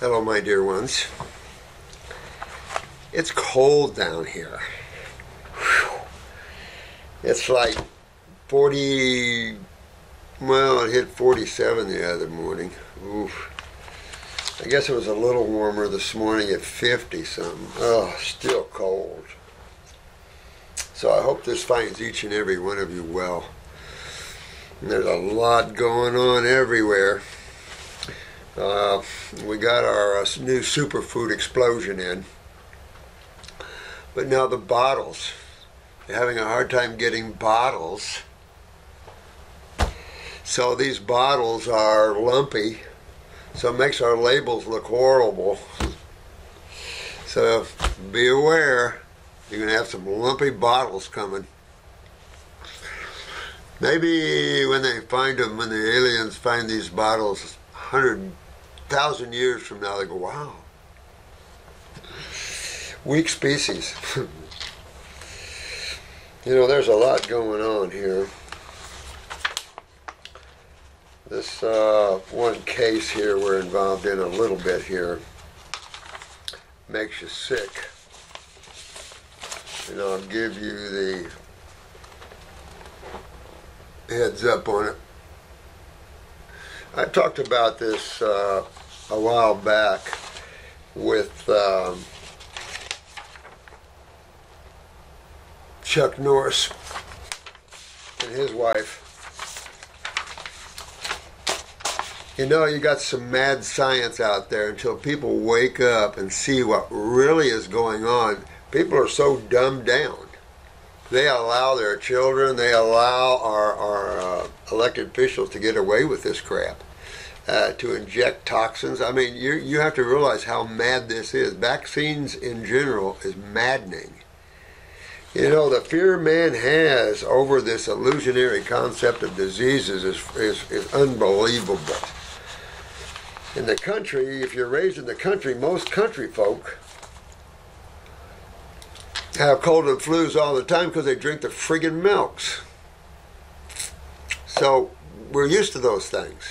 Hello, my dear ones. It's cold down here. It's like 40, well, it hit 47 the other morning. Oof. I guess it was a little warmer this morning at 50 something. Oh, still cold. So I hope this finds each and every one of you well. There's a lot going on everywhere. Uh, we got our uh, new superfood explosion in. But now the bottles. They're having a hard time getting bottles. So these bottles are lumpy. So it makes our labels look horrible. So be aware, you're going to have some lumpy bottles coming. Maybe when they find them, when the aliens find these bottles, 100,000 years from now, they go, wow, weak species. you know, there's a lot going on here. This uh, one case here we're involved in a little bit here makes you sick. And I'll give you the heads up on it. I talked about this uh, a while back with um, Chuck Norris and his wife. You know, you got some mad science out there until people wake up and see what really is going on. People are so dumbed down. They allow their children, they allow our, our uh, elected officials to get away with this crap, uh, to inject toxins. I mean, you, you have to realize how mad this is. Vaccines in general is maddening. You know, the fear man has over this illusionary concept of diseases is, is, is unbelievable. In the country, if you're raised in the country, most country folk have cold and flus all the time because they drink the friggin' milks. So we're used to those things.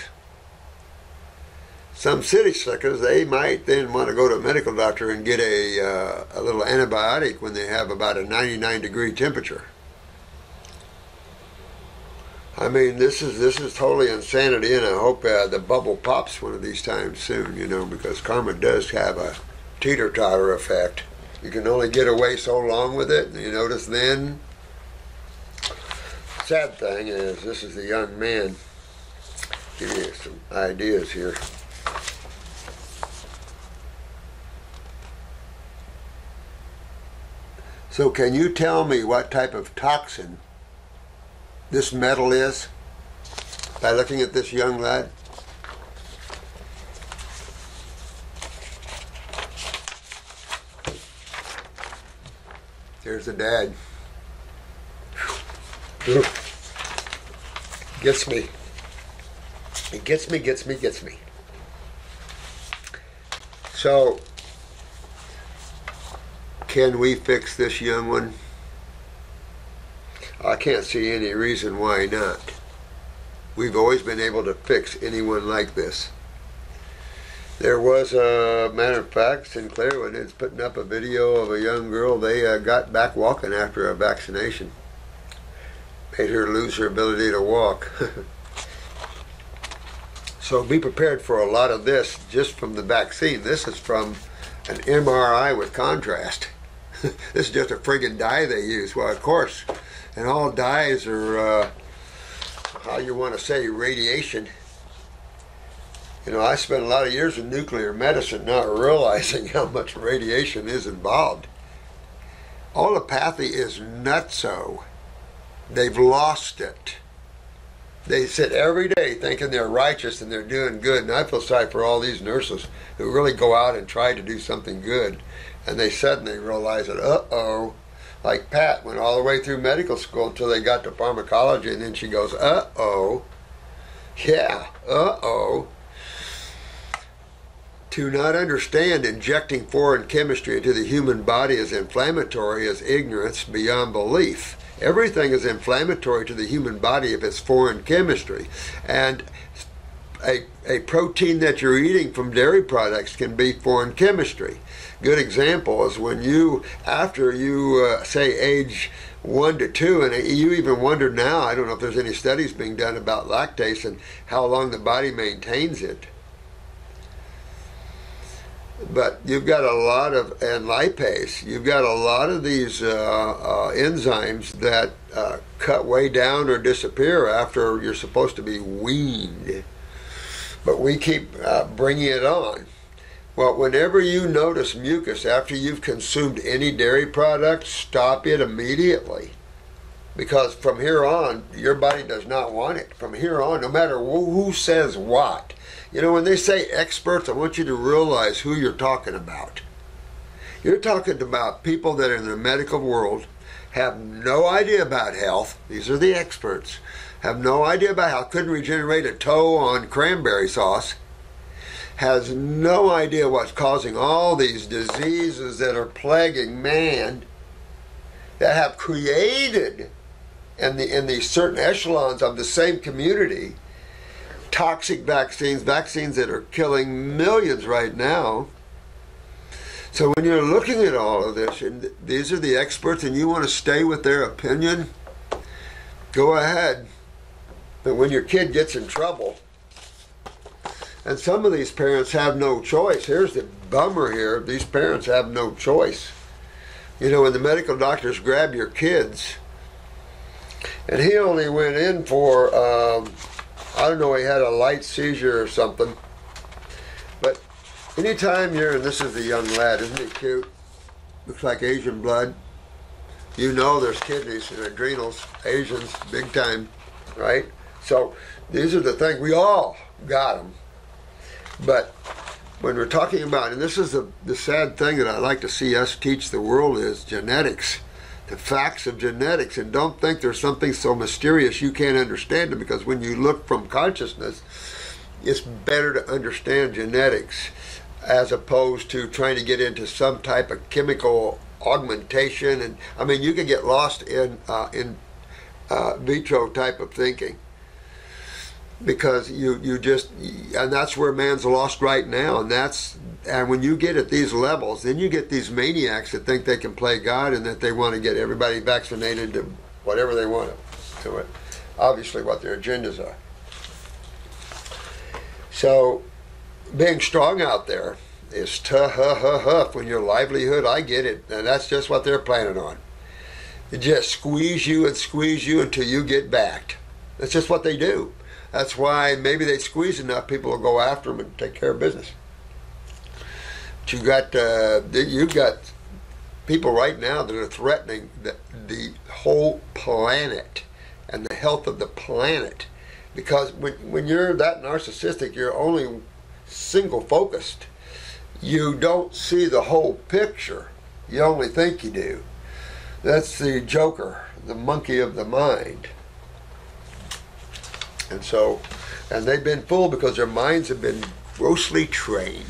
Some city slickers, they might then want to go to a medical doctor and get a, uh, a little antibiotic when they have about a 99 degree temperature. I mean, this is this is totally insanity, and I hope uh, the bubble pops one of these times soon. You know, because karma does have a teeter totter effect. You can only get away so long with it. You notice then. Sad thing is, this is the young man. Give you some ideas here. So, can you tell me what type of toxin this metal is by looking at this young lad? There's the dad. Gets me. It gets me, gets me, gets me. So, can we fix this young one? I can't see any reason why not. We've always been able to fix anyone like this. There was a matter of fact, Sinclair it's putting up a video of a young girl, they uh, got back walking after a vaccination. Made her lose her ability to walk. so be prepared for a lot of this just from the vaccine. This is from an MRI with contrast. this is just a friggin' dye they use. Well, of course, and all dyes are, uh, how you want to say, radiation. You know, I spent a lot of years in nuclear medicine not realizing how much radiation is involved. Allopathy is nutso. They've lost it. They sit every day thinking they're righteous and they're doing good. And I feel sorry for all these nurses who really go out and try to do something good. And they suddenly realize that, uh oh, like Pat went all the way through medical school until they got to pharmacology. And then she goes, uh oh, yeah, uh oh to not understand injecting foreign chemistry into the human body is inflammatory is ignorance beyond belief. Everything is inflammatory to the human body if it's foreign chemistry. And a, a protein that you're eating from dairy products can be foreign chemistry. Good example is when you, after you uh, say age one to two, and you even wonder now, I don't know if there's any studies being done about lactase and how long the body maintains it. But you've got a lot of, and lipase, you've got a lot of these uh, uh, enzymes that uh, cut way down or disappear after you're supposed to be weaned. But we keep uh, bringing it on. Well, whenever you notice mucus after you've consumed any dairy product, stop it immediately. Because from here on, your body does not want it. From here on, no matter who says what. You know, when they say experts, I want you to realize who you're talking about. You're talking about people that are in the medical world have no idea about health. These are the experts. Have no idea about how couldn't regenerate a toe on cranberry sauce has no idea what's causing all these diseases that are plaguing man that have created in the in these certain echelons of the same community toxic vaccines, vaccines that are killing millions right now. So when you're looking at all of this, and these are the experts, and you want to stay with their opinion, go ahead. But when your kid gets in trouble, and some of these parents have no choice. Here's the bummer here these parents have no choice. You know, when the medical doctors grab your kids, and he only went in for, um, I don't know, he had a light seizure or something. But anytime you're, and this is the young lad, isn't he cute? Looks like Asian blood. You know there's kidneys and adrenals, Asians, big time, right? So these are the things, we all got them. But when we're talking about, and this is the, the sad thing that I like to see us teach the world is genetics, the facts of genetics, and don't think there's something so mysterious you can't understand it because when you look from consciousness, it's better to understand genetics as opposed to trying to get into some type of chemical augmentation. And I mean, you can get lost in uh, in uh, vitro type of thinking because you you just and that's where man's lost right now and that's and when you get at these levels then you get these maniacs that think they can play god and that they want to get everybody vaccinated to whatever they want to it obviously what their agendas are. So being strong out there is tough when your livelihood i get it and that's just what they're planning on. They just squeeze you and squeeze you until you get backed. That's just what they do that's why maybe they squeeze enough people will go after them and take care of business. But you got uh, you got people right now that are threatening the, the whole planet and the health of the planet. Because when, when you're that narcissistic you're only single focused. You don't see the whole picture. You only think you do. That's the joker the monkey of the mind and so, and they've been fooled because their minds have been grossly trained.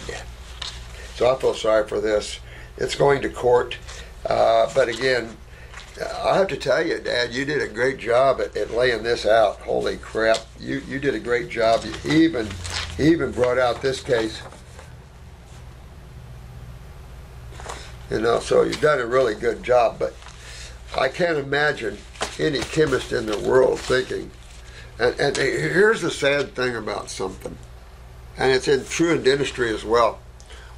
So I feel sorry for this. It's going to court. Uh, but again, I have to tell you, Dad, you did a great job at, at, laying this out. Holy crap, you you did a great job. He even even brought out this case. You know, so you've done a really good job. But I can't imagine any chemist in the world thinking and, and here's the sad thing about something, and it's in, true in dentistry as well.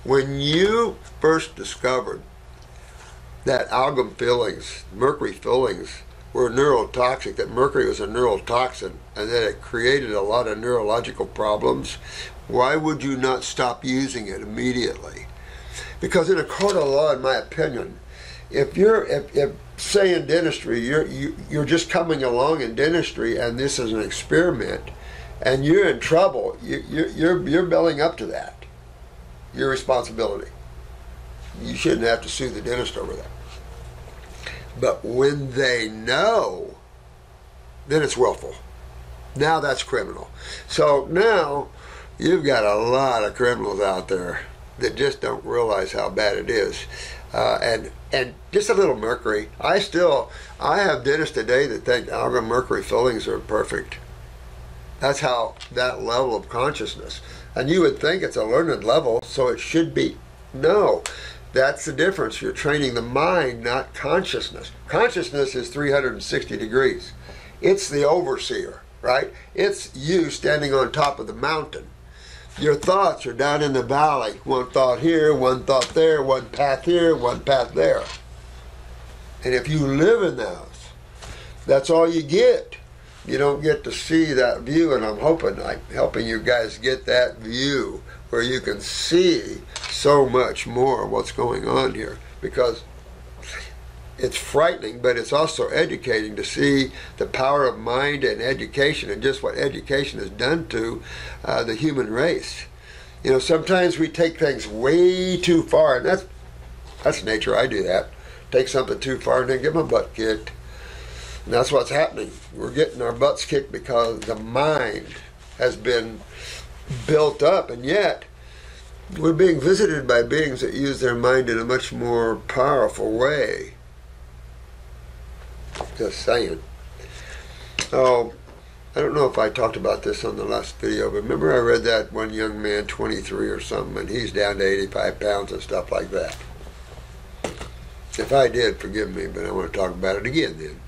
When you first discovered that amalgam fillings, mercury fillings, were neurotoxic, that mercury was a neurotoxin, and that it created a lot of neurological problems, why would you not stop using it immediately? Because in a court of law, in my opinion, if you're if, if say in dentistry you're you, you're just coming along in dentistry and this is an experiment and you're in trouble you, you're you're you're belling up to that your responsibility. You shouldn't have to sue the dentist over that. But when they know then it's willful. Now that's criminal. So now you've got a lot of criminals out there that just don't realize how bad it is. Uh, and and just a little mercury. I still I have dentists today that think amalgam mercury fillings are perfect. That's how that level of consciousness. And you would think it's a learned level, so it should be. No, that's the difference. You're training the mind, not consciousness. Consciousness is 360 degrees. It's the overseer, right? It's you standing on top of the mountain. Your thoughts are down in the valley. One thought here, one thought there, one path here, one path there. And if you live in those, that's all you get. You don't get to see that view, and I'm hoping I'm helping you guys get that view where you can see so much more of what's going on here because it's frightening, but it's also educating to see the power of mind and education and just what education has done to uh, the human race. You know, sometimes we take things way too far, and that's that's nature. I do that. Take something too far and then get my butt kicked. And that's what's happening. We're getting our butts kicked because the mind has been built up, and yet we're being visited by beings that use their mind in a much more powerful way. Just saying. Oh, I don't know if I talked about this on the last video, but remember I read that one young man, 23 or something, and he's down to 85 pounds and stuff like that. If I did, forgive me, but I want to talk about it again then.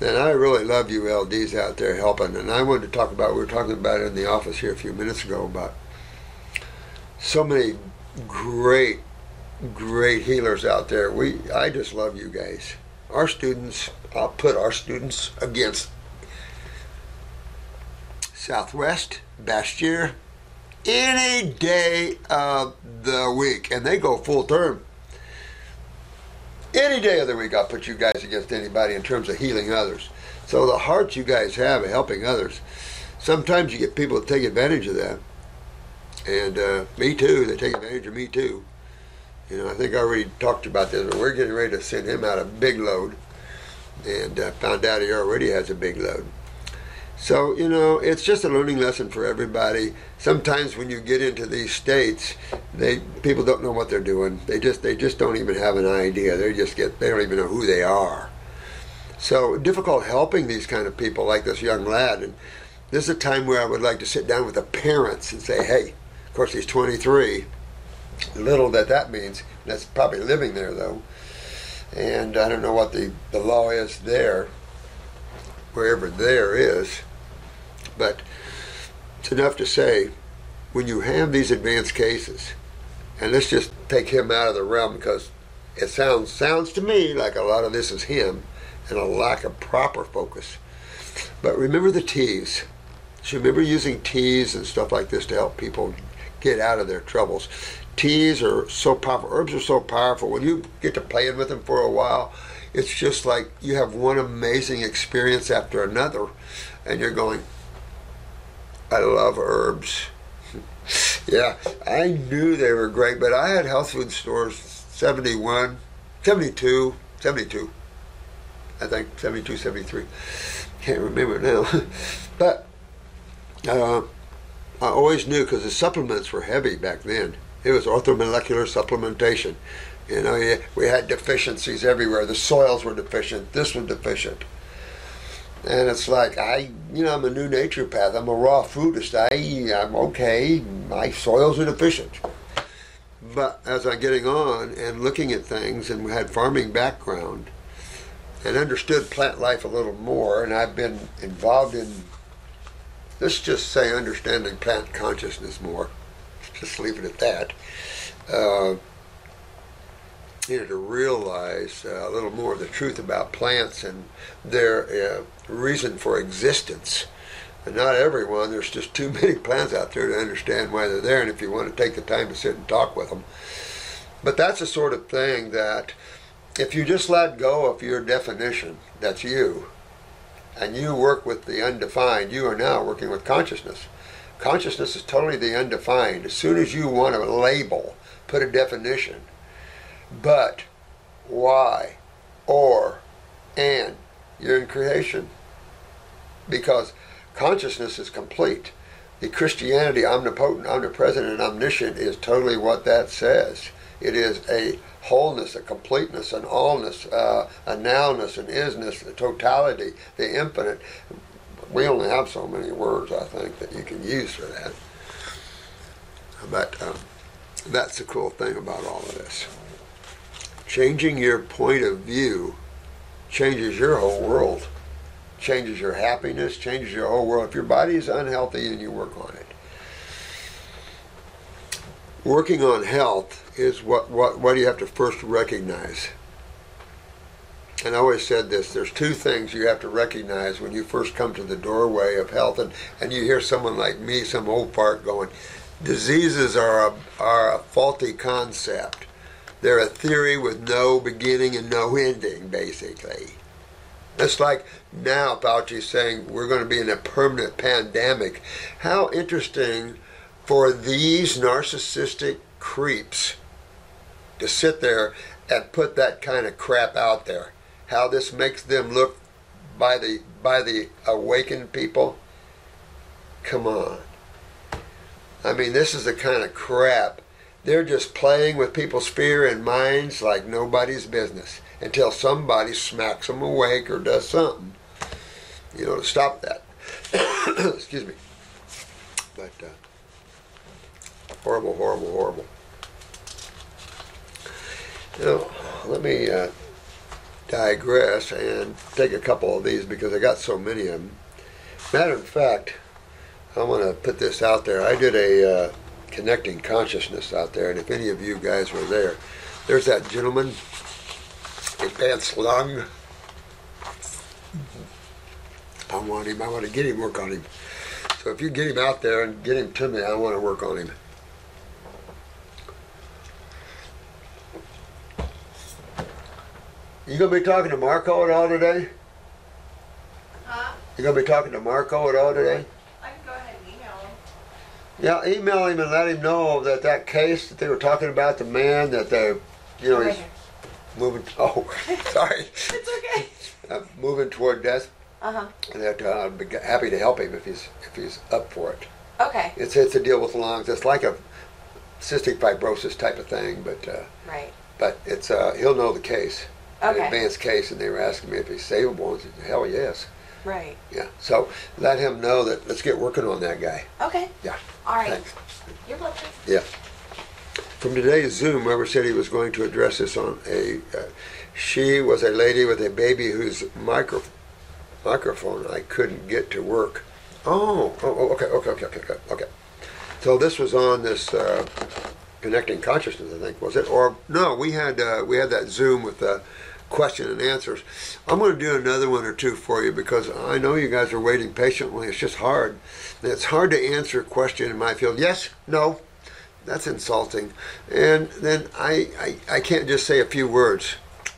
And I really love you LDs out there helping, and I wanted to talk about, we were talking about it in the office here a few minutes ago about so many great, great healers out there. We, I just love you guys. Our students, I'll put our students against Southwest, Bastyr, any day of the week, and they go full term. Any day of the week, I'll put you guys against anybody in terms of healing others. So the heart you guys have of helping others, sometimes you get people to take advantage of that. And uh, me too, they take advantage of me too. You know, I think I already talked about this, but we're getting ready to send him out a big load. And uh, found out he already has a big load. So, you know, it's just a learning lesson for everybody. Sometimes when you get into these states, they people don't know what they're doing. They just they just don't even have an idea. They just get they don't even know who they are. So difficult helping these kind of people like this young lad. And this is a time where I would like to sit down with the parents and say, hey, of course he's 23. Little that that means. That's probably living there though. And I don't know what the, the law is there, wherever there is. But it's enough to say when you have these advanced cases, and let's just take him out of the realm because it sounds sounds to me like a lot of this is him and a lack of proper focus. But remember the teas. So remember using teas and stuff like this to help people get out of their troubles. Teas are so powerful. Herbs are so powerful. When you get to playing with them for a while, it's just like you have one amazing experience after another, and you're going, I love herbs. yeah, I knew they were great, but I had health food stores 71, 72, 72, I think, 72, 73. Can't remember now. but uh, I always knew because the supplements were heavy back then. It was orthomolecular supplementation. You know, we had deficiencies everywhere. The soils were deficient. This was deficient. And it's like I, you know, I'm a new naturopath. I'm a raw foodist. I, I'm okay. My soils are deficient. But as I'm getting on and looking at things, and we had farming background, and understood plant life a little more, and I've been involved in, let's just say, understanding plant consciousness more. Just leave it at that. Uh, you know, to realize uh, a little more of the truth about plants and their uh, reason for existence. And not everyone, there's just too many plants out there to understand why they're there, and if you want to take the time to sit and talk with them. But that's the sort of thing that if you just let go of your definition, that's you, and you work with the undefined, you are now working with consciousness. Consciousness is totally the undefined. As soon as you want to label, put a definition, but, why, or, and. You're in creation. Because consciousness is complete. The Christianity, omnipotent, omnipresent, and omniscient, is totally what that says. It is a wholeness, a completeness, an allness, uh, a nowness, an isness, the totality, the infinite. We only have so many words, I think, that you can use for that. But um, that's the cool thing about all of this. Changing your point of view changes your whole world, changes your happiness, changes your whole world. If your body is unhealthy and you work on it, working on health is what, what, what you have to first recognize. And I always said this there's two things you have to recognize when you first come to the doorway of health, and, and you hear someone like me, some old fart, going, diseases are a, are a faulty concept. They're a theory with no beginning and no ending, basically. It's like now Fauci's saying we're going to be in a permanent pandemic. How interesting for these narcissistic creeps to sit there and put that kind of crap out there. How this makes them look by the by the awakened people. Come on. I mean, this is the kind of crap. They're just playing with people's fear and minds like nobody's business until somebody smacks them awake or does something, you know, to stop that. Excuse me. But uh, horrible, horrible, horrible. Now, let me uh, digress and take a couple of these because I got so many of them. Matter of fact, I want to put this out there. I did a uh, connecting consciousness out there, and if any of you guys were there, there's that gentleman Pants Lung. I want him. I want to get him, work on him. So if you get him out there and get him to me, I want to work on him. You gonna be talking to Marco at all today? Huh? You gonna be talking to Marco at all today? I can go ahead and email him. Yeah, email him and let him know that that case that they were talking about, the man that they, you know, he's moving. Oh, sorry, It's okay. uh, moving toward death. Uh huh. And that uh, I'd be happy to help him if he's if he's up for it. Okay. It's it's a deal with lungs. It's like a cystic fibrosis type of thing, but uh, Right. but it's uh, he'll know the case, an advanced case, and they were asking me if he's savable. I said, hell yes, Right. yeah. So let him know that let's get working on that guy. Okay. Yeah. All right. Thanks. You're welcome. Yeah. From today's Zoom, Weber said he was going to address this on a. Uh, she was a lady with a baby whose micro, microphone I couldn't get to work. Oh, oh, oh, okay, okay, okay, okay, okay, okay. So this was on this uh, connecting consciousness, I think, was it? Or no, we had uh, we had that Zoom with uh, question and answers. I'm going to do another one or two for you because I know you guys are waiting patiently. It's just hard. It's hard to answer a question in my field. Yes, no, that's insulting. And then I, I, I can't just say a few words.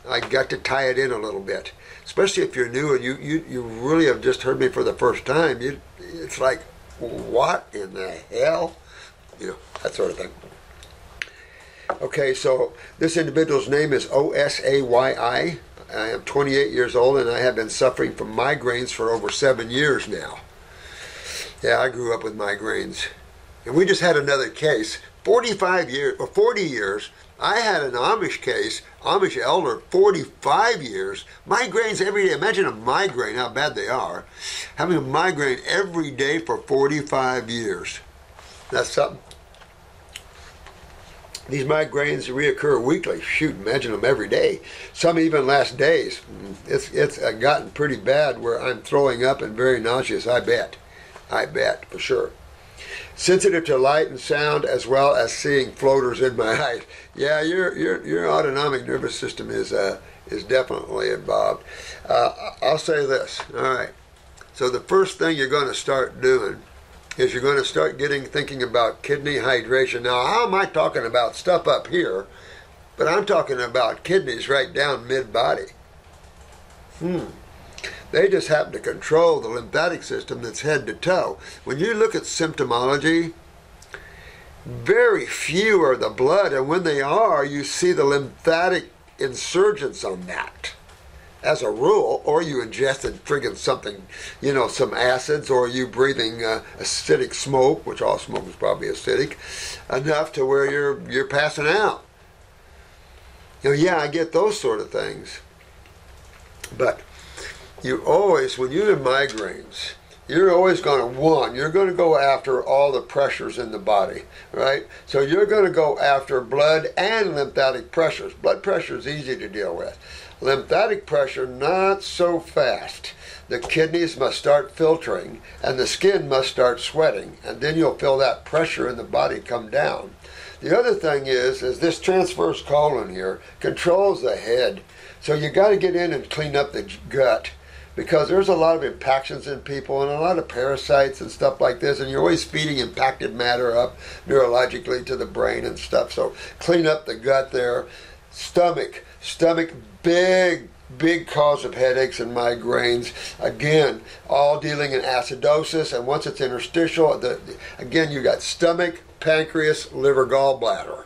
I got to tie it in a little bit. Especially if you're new and you, you, you really have just heard me for the first time. You, it's like, what in the hell? You know, that sort of thing. Okay, so this individual's name is O S A Y I. I am 28 years old and I have been suffering from migraines for over seven years now. Yeah, I grew up with migraines. And we just had another case. 45 years, or uh, 40 years, I had an Amish case, Amish elder, 45 years, migraines every day. Imagine a migraine, how bad they are. Having a migraine every day for 45 years. That's something. These migraines reoccur weekly. Shoot, imagine them every day. Some even last days. It's it's uh, gotten pretty bad where I'm throwing up and very nauseous. I bet, I bet for sure. Sensitive to light and sound as well as seeing floaters in my eyes. Yeah, your your your autonomic nervous system is uh, is definitely involved. Uh, I'll say this. All right. So the first thing you're going to start doing is you're going to start getting thinking about kidney hydration. Now, how am I talking about stuff up here? But I'm talking about kidneys right down mid body. Hmm. They just happen to control the lymphatic system that's head to toe. When you look at symptomology, very few are the blood, and when they are, you see the lymphatic insurgence on that as a rule, or you ingested friggin' something, you know, some acids, or you breathing uh, acidic smoke, which all smoke is probably acidic, enough to where you're you're passing out. You know, yeah, I get those sort of things, but you always, when you have migraines, you're always going to want, you're going to go after all the pressures in the body, right? So you're going to go after blood and lymphatic pressures. Blood pressure is easy to deal with. Lymphatic pressure, not so fast. The kidneys must start filtering and the skin must start sweating, and then you'll feel that pressure in the body come down. The other thing is, is this transverse colon here controls the head. So you got to get in and clean up the gut because there's a lot of impactions in people and a lot of parasites and stuff like this, and you're always feeding impacted matter up neurologically to the brain and stuff. So clean up the gut there. Stomach, stomach, big, big cause of headaches and migraines. Again, all dealing in acidosis, and once it's interstitial, the, again you got stomach, pancreas, liver, gallbladder.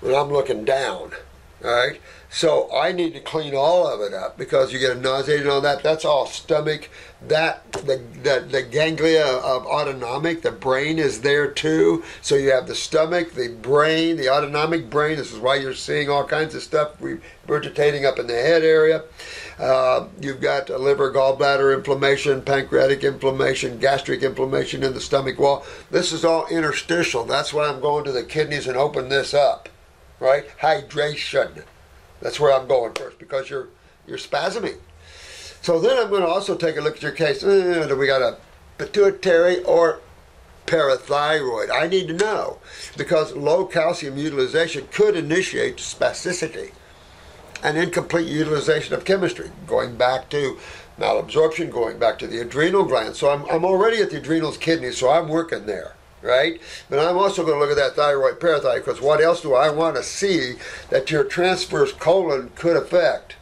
When I'm looking down, all right. So I need to clean all of it up because you get a nausea and all that. That's all stomach. That the, the the ganglia of autonomic, the brain is there too. So you have the stomach, the brain, the autonomic brain. This is why you're seeing all kinds of stuff regurgitating up in the head area. Uh, you've got liver, gallbladder inflammation, pancreatic inflammation, gastric inflammation in the stomach wall. This is all interstitial. That's why I'm going to the kidneys and open this up. Right? Hydration. That's where I'm going first because you're you're spasming. So then I'm going to also take a look at your case. Uh, do we got a pituitary or parathyroid? I need to know because low calcium utilization could initiate spasticity and incomplete utilization of chemistry, going back to malabsorption, going back to the adrenal glands. So I'm, I'm already at the adrenals, kidneys, so I'm working there right? But I'm also going to look at that thyroid parathyroid because what else do I want to see that your transverse colon could affect?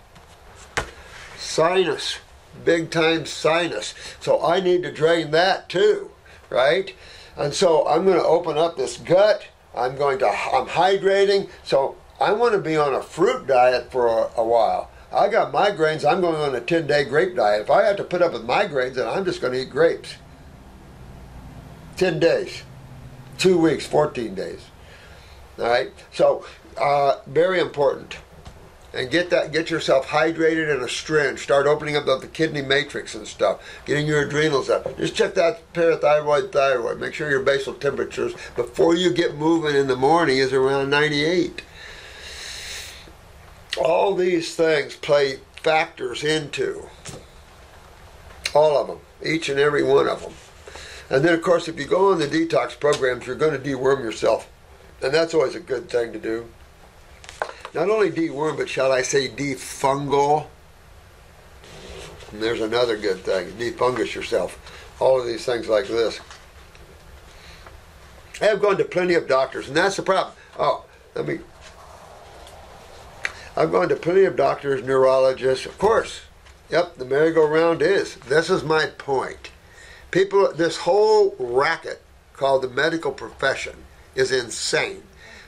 Sinus, big time sinus. So I need to drain that too, right? And so I'm going to open up this gut. I'm going to, I'm hydrating. So I want to be on a fruit diet for a, a while. I got migraines. I'm going on a 10 day grape diet. If I have to put up with migraines, then I'm just going to eat grapes. 10 days, two weeks, 14 days. All right, so uh, very important. And get that, get yourself hydrated and astringent. Start opening up the kidney matrix and stuff. Getting your adrenals up. Just check that parathyroid, thyroid. Make sure your basal temperatures before you get moving in the morning is around 98. All these things play factors into all of them, each and every one of them. And then, of course, if you go on the detox programs, you're going to deworm yourself. And that's always a good thing to do. Not only deworm, but shall I say defungal. And there's another good thing defungus yourself. All of these things like this. I have gone to plenty of doctors, and that's the problem. Oh, let me. I've gone to plenty of doctors, neurologists, of course. Yep, the merry-go-round is. This is my point. People, this whole racket called the medical profession is insane.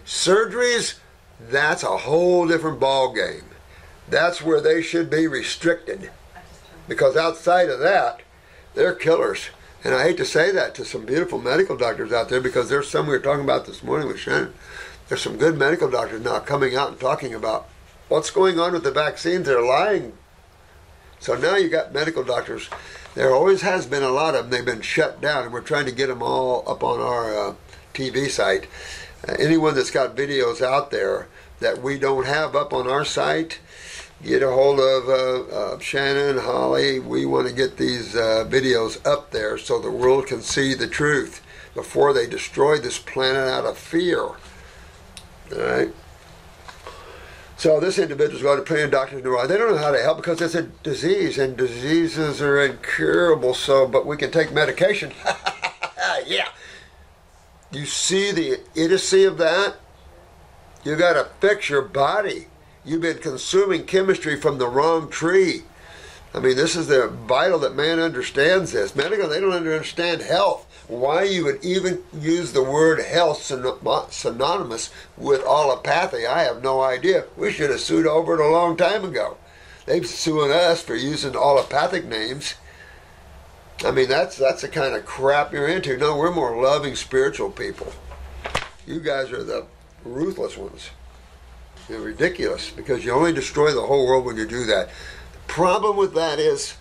Surgeries, that's a whole different ball game. That's where they should be restricted. Because outside of that, they're killers. And I hate to say that to some beautiful medical doctors out there because there's some we were talking about this morning with Shannon. There's some good medical doctors now coming out and talking about what's going on with the vaccines. They're lying. So now you got medical doctors there always has been a lot of them. They've been shut down, and we're trying to get them all up on our uh, TV site. Uh, anyone that's got videos out there that we don't have up on our site, get a hold of uh, Shannon, Holly. We want to get these uh, videos up there so the world can see the truth before they destroy this planet out of fear. All right. So this individual's going to put in doctor's neurology. They don't know how to help because it's a disease, and diseases are incurable. So, but we can take medication. yeah. You see the idiocy of that? You got to fix your body. You've been consuming chemistry from the wrong tree. I mean, this is the vital that man understands this. Medical, they don't understand health why you would even use the word health uh, synonymous with allopathy, I have no idea. We should have sued over it a long time ago. They're suing us for using allopathic names. I mean, that's that's the kind of crap you're into. No, we're more loving spiritual people. You guys are the ruthless ones. You're ridiculous because you only destroy the whole world when you do that. The problem with that is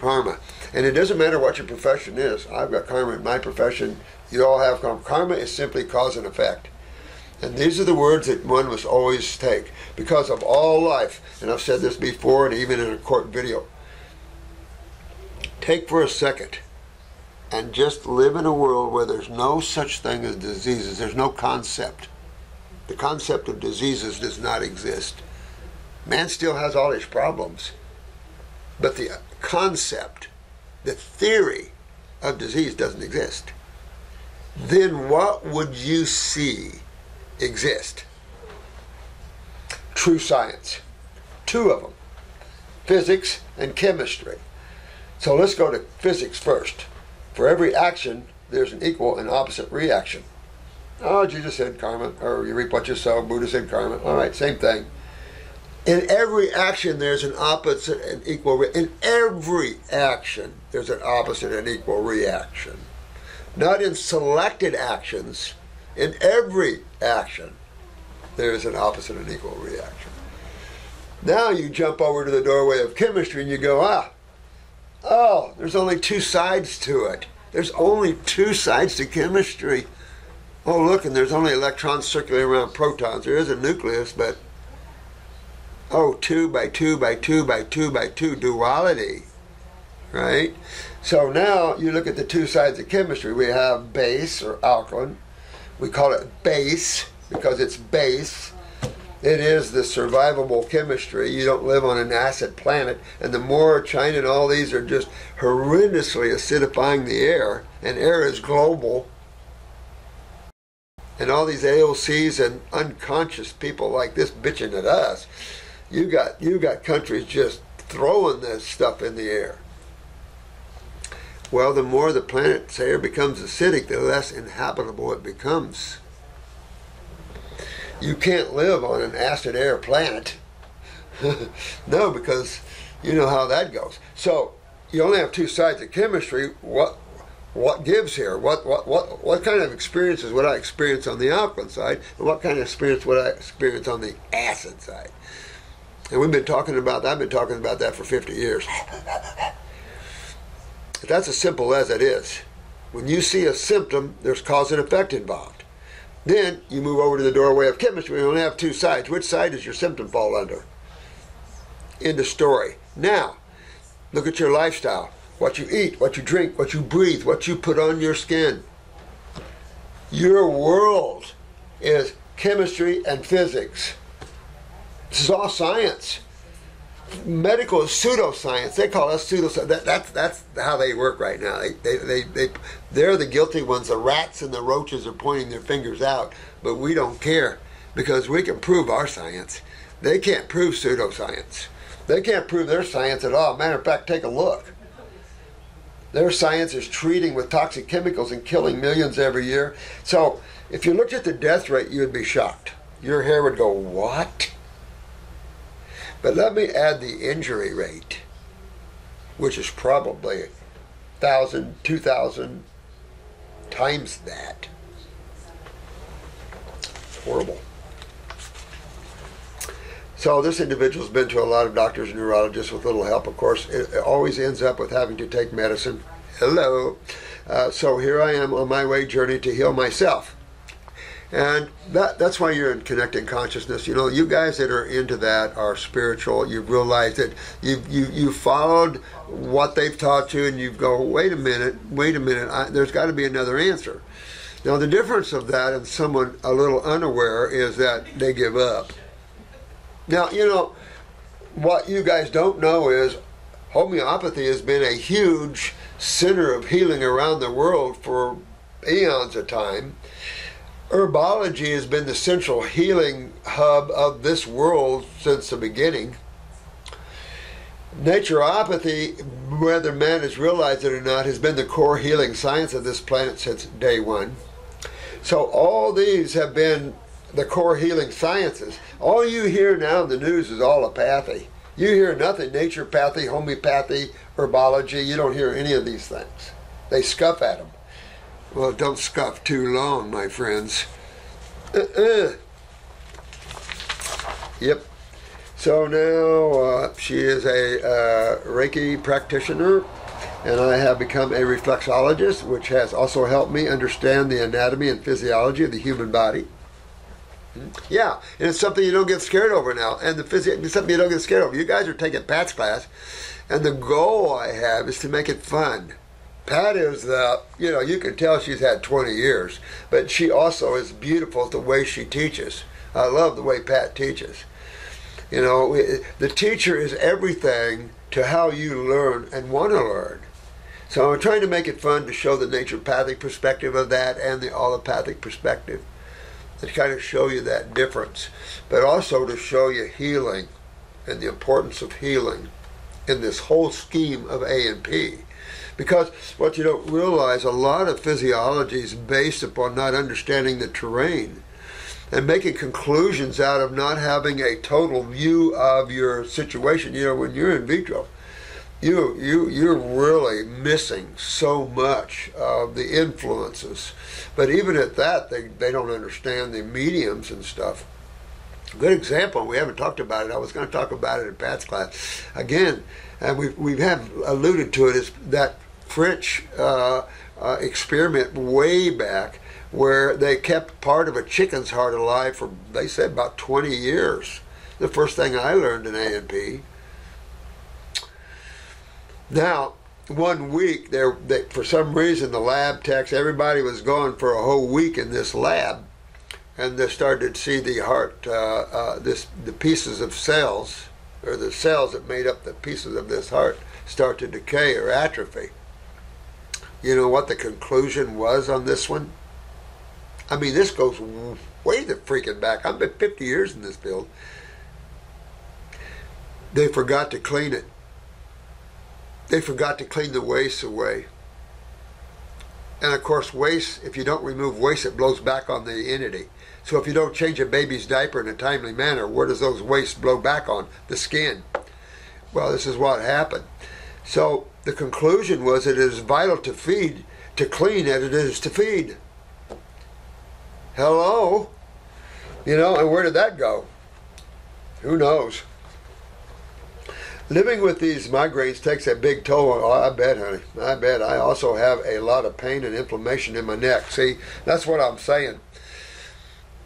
Karma. And it doesn't matter what your profession is. I've got karma in my profession. You all have karma. Karma is simply cause and effect. And these are the words that one must always take because of all life. And I've said this before and even in a court video. Take for a second and just live in a world where there's no such thing as diseases. There's no concept. The concept of diseases does not exist. Man still has all his problems. But the concept, the theory of disease doesn't exist. Then what would you see exist? True science. Two of them physics and chemistry. So let's go to physics first. For every action, there's an equal and opposite reaction. Oh, Jesus said karma, or you reap what you sow. Buddha said karma. All right, same thing. In every action, there's an opposite and equal. Re- in every action, there's an opposite and equal reaction. Not in selected actions. In every action, there is an opposite and equal reaction. Now you jump over to the doorway of chemistry and you go, ah, oh, there's only two sides to it. There's only two sides to chemistry. Oh, look, and there's only electrons circulating around protons. There is a nucleus, but oh, two by two by two by two by two duality, right? So now you look at the two sides of chemistry. We have base or alkaline. We call it base because it's base. It is the survivable chemistry. You don't live on an acid planet. And the more China and all these are just horrendously acidifying the air, and air is global. And all these AOCs and unconscious people like this bitching at us, you got you got countries just throwing this stuff in the air. Well, the more the planet's air becomes acidic, the less inhabitable it becomes. You can't live on an acid air planet. no, because you know how that goes. So you only have two sides of chemistry. What what gives here? What what what what kind of experiences would I experience on the alkaline side, and what kind of experience would I experience on the acid side? And we've been talking about that. I've been talking about that for 50 years. That's as simple as it is. When you see a symptom, there's cause and effect involved. Then you move over to the doorway of chemistry. We only have two sides. Which side does your symptom fall under? End of story. Now, look at your lifestyle. What you eat, what you drink, what you breathe, what you put on your skin. Your world is chemistry and physics. This is all science medical is pseudoscience. They call us pseudoscience. That, that's that's how they work right now. They, they, they, they, they're the guilty ones. The rats and the roaches are pointing their fingers out, but we don't care because we can prove our science. They can't prove pseudoscience. They can't prove their science at all. Matter of fact, take a look. Their science is treating with toxic chemicals and killing millions every year. So if you looked at the death rate, you would be shocked. Your hair would go, what? But let me add the injury rate, which is probably 1,000, 2,000 times that. It's horrible. So this individual's been to a lot of doctors and neurologists with little help. Of course, it always ends up with having to take medicine. Hello. Uh, so here I am on my way journey to heal myself. And that, that's why you're in connecting consciousness. You know, you guys that are into that are spiritual. You've realized that you've you, you followed what they've taught you, and you go, wait a minute, wait a minute. I, there's got to be another answer. Now, the difference of that and someone a little unaware is that they give up. Now, you know, what you guys don't know is homeopathy has been a huge center of healing around the world for eons of time herbology has been the central healing hub of this world since the beginning. Naturopathy, whether man has realized it or not, has been the core healing science of this planet since day one. So all these have been the core healing sciences. All you hear now in the news is allopathy. You hear nothing naturopathy, homeopathy, herbology. You don't hear any of these things. They scuff at them. Well, don't scuff too long, my friends. Uh-uh. Yep. So now uh, she is a uh, Reiki practitioner, and I have become a reflexologist, which has also helped me understand the anatomy and physiology of the human body. Hmm? Yeah, and it's something you don't get scared over now, and the physio- something you don't get scared over. You guys are taking Pat's class, and the goal I have is to make it fun. Pat is the, you know, you can tell she's had 20 years, but she also is beautiful the way she teaches. I love the way Pat teaches. You know, the teacher is everything to how you learn and want to learn. So I'm trying to make it fun to show the naturopathic perspective of that and the allopathic perspective. To kind of show you that difference, but also to show you healing and the importance of healing in this whole scheme of A and P. Because what you don't realize, a lot of physiology is based upon not understanding the terrain and making conclusions out of not having a total view of your situation. You know, when you're in vitro, you you you're really missing so much of the influences. But even at that, they they don't understand the mediums and stuff. Good example. We haven't talked about it. I was going to talk about it in Pat's class again, and we we have alluded to it. Is that French uh, uh, experiment way back where they kept part of a chicken's heart alive for they said about 20 years. The first thing I learned in A&P. Now, one week there, they, for some reason, the lab techs, everybody was gone for a whole week in this lab, and they started to see the heart, uh, uh, this the pieces of cells, or the cells that made up the pieces of this heart, start to decay or atrophy. You know what the conclusion was on this one? I mean, this goes way the freaking back. I've been 50 years in this field. They forgot to clean it. They forgot to clean the waste away. And of course, waste, if you don't remove waste, it blows back on the entity. So if you don't change a baby's diaper in a timely manner, where does those waste blow back on? The skin. Well, this is what happened. So the conclusion was it is vital to feed, to clean as it is to feed. Hello? You know, and where did that go? Who knows? Living with these migraines takes a big toll. Oh, I bet, honey. I bet. I also have a lot of pain and inflammation in my neck. See, that's what I'm saying.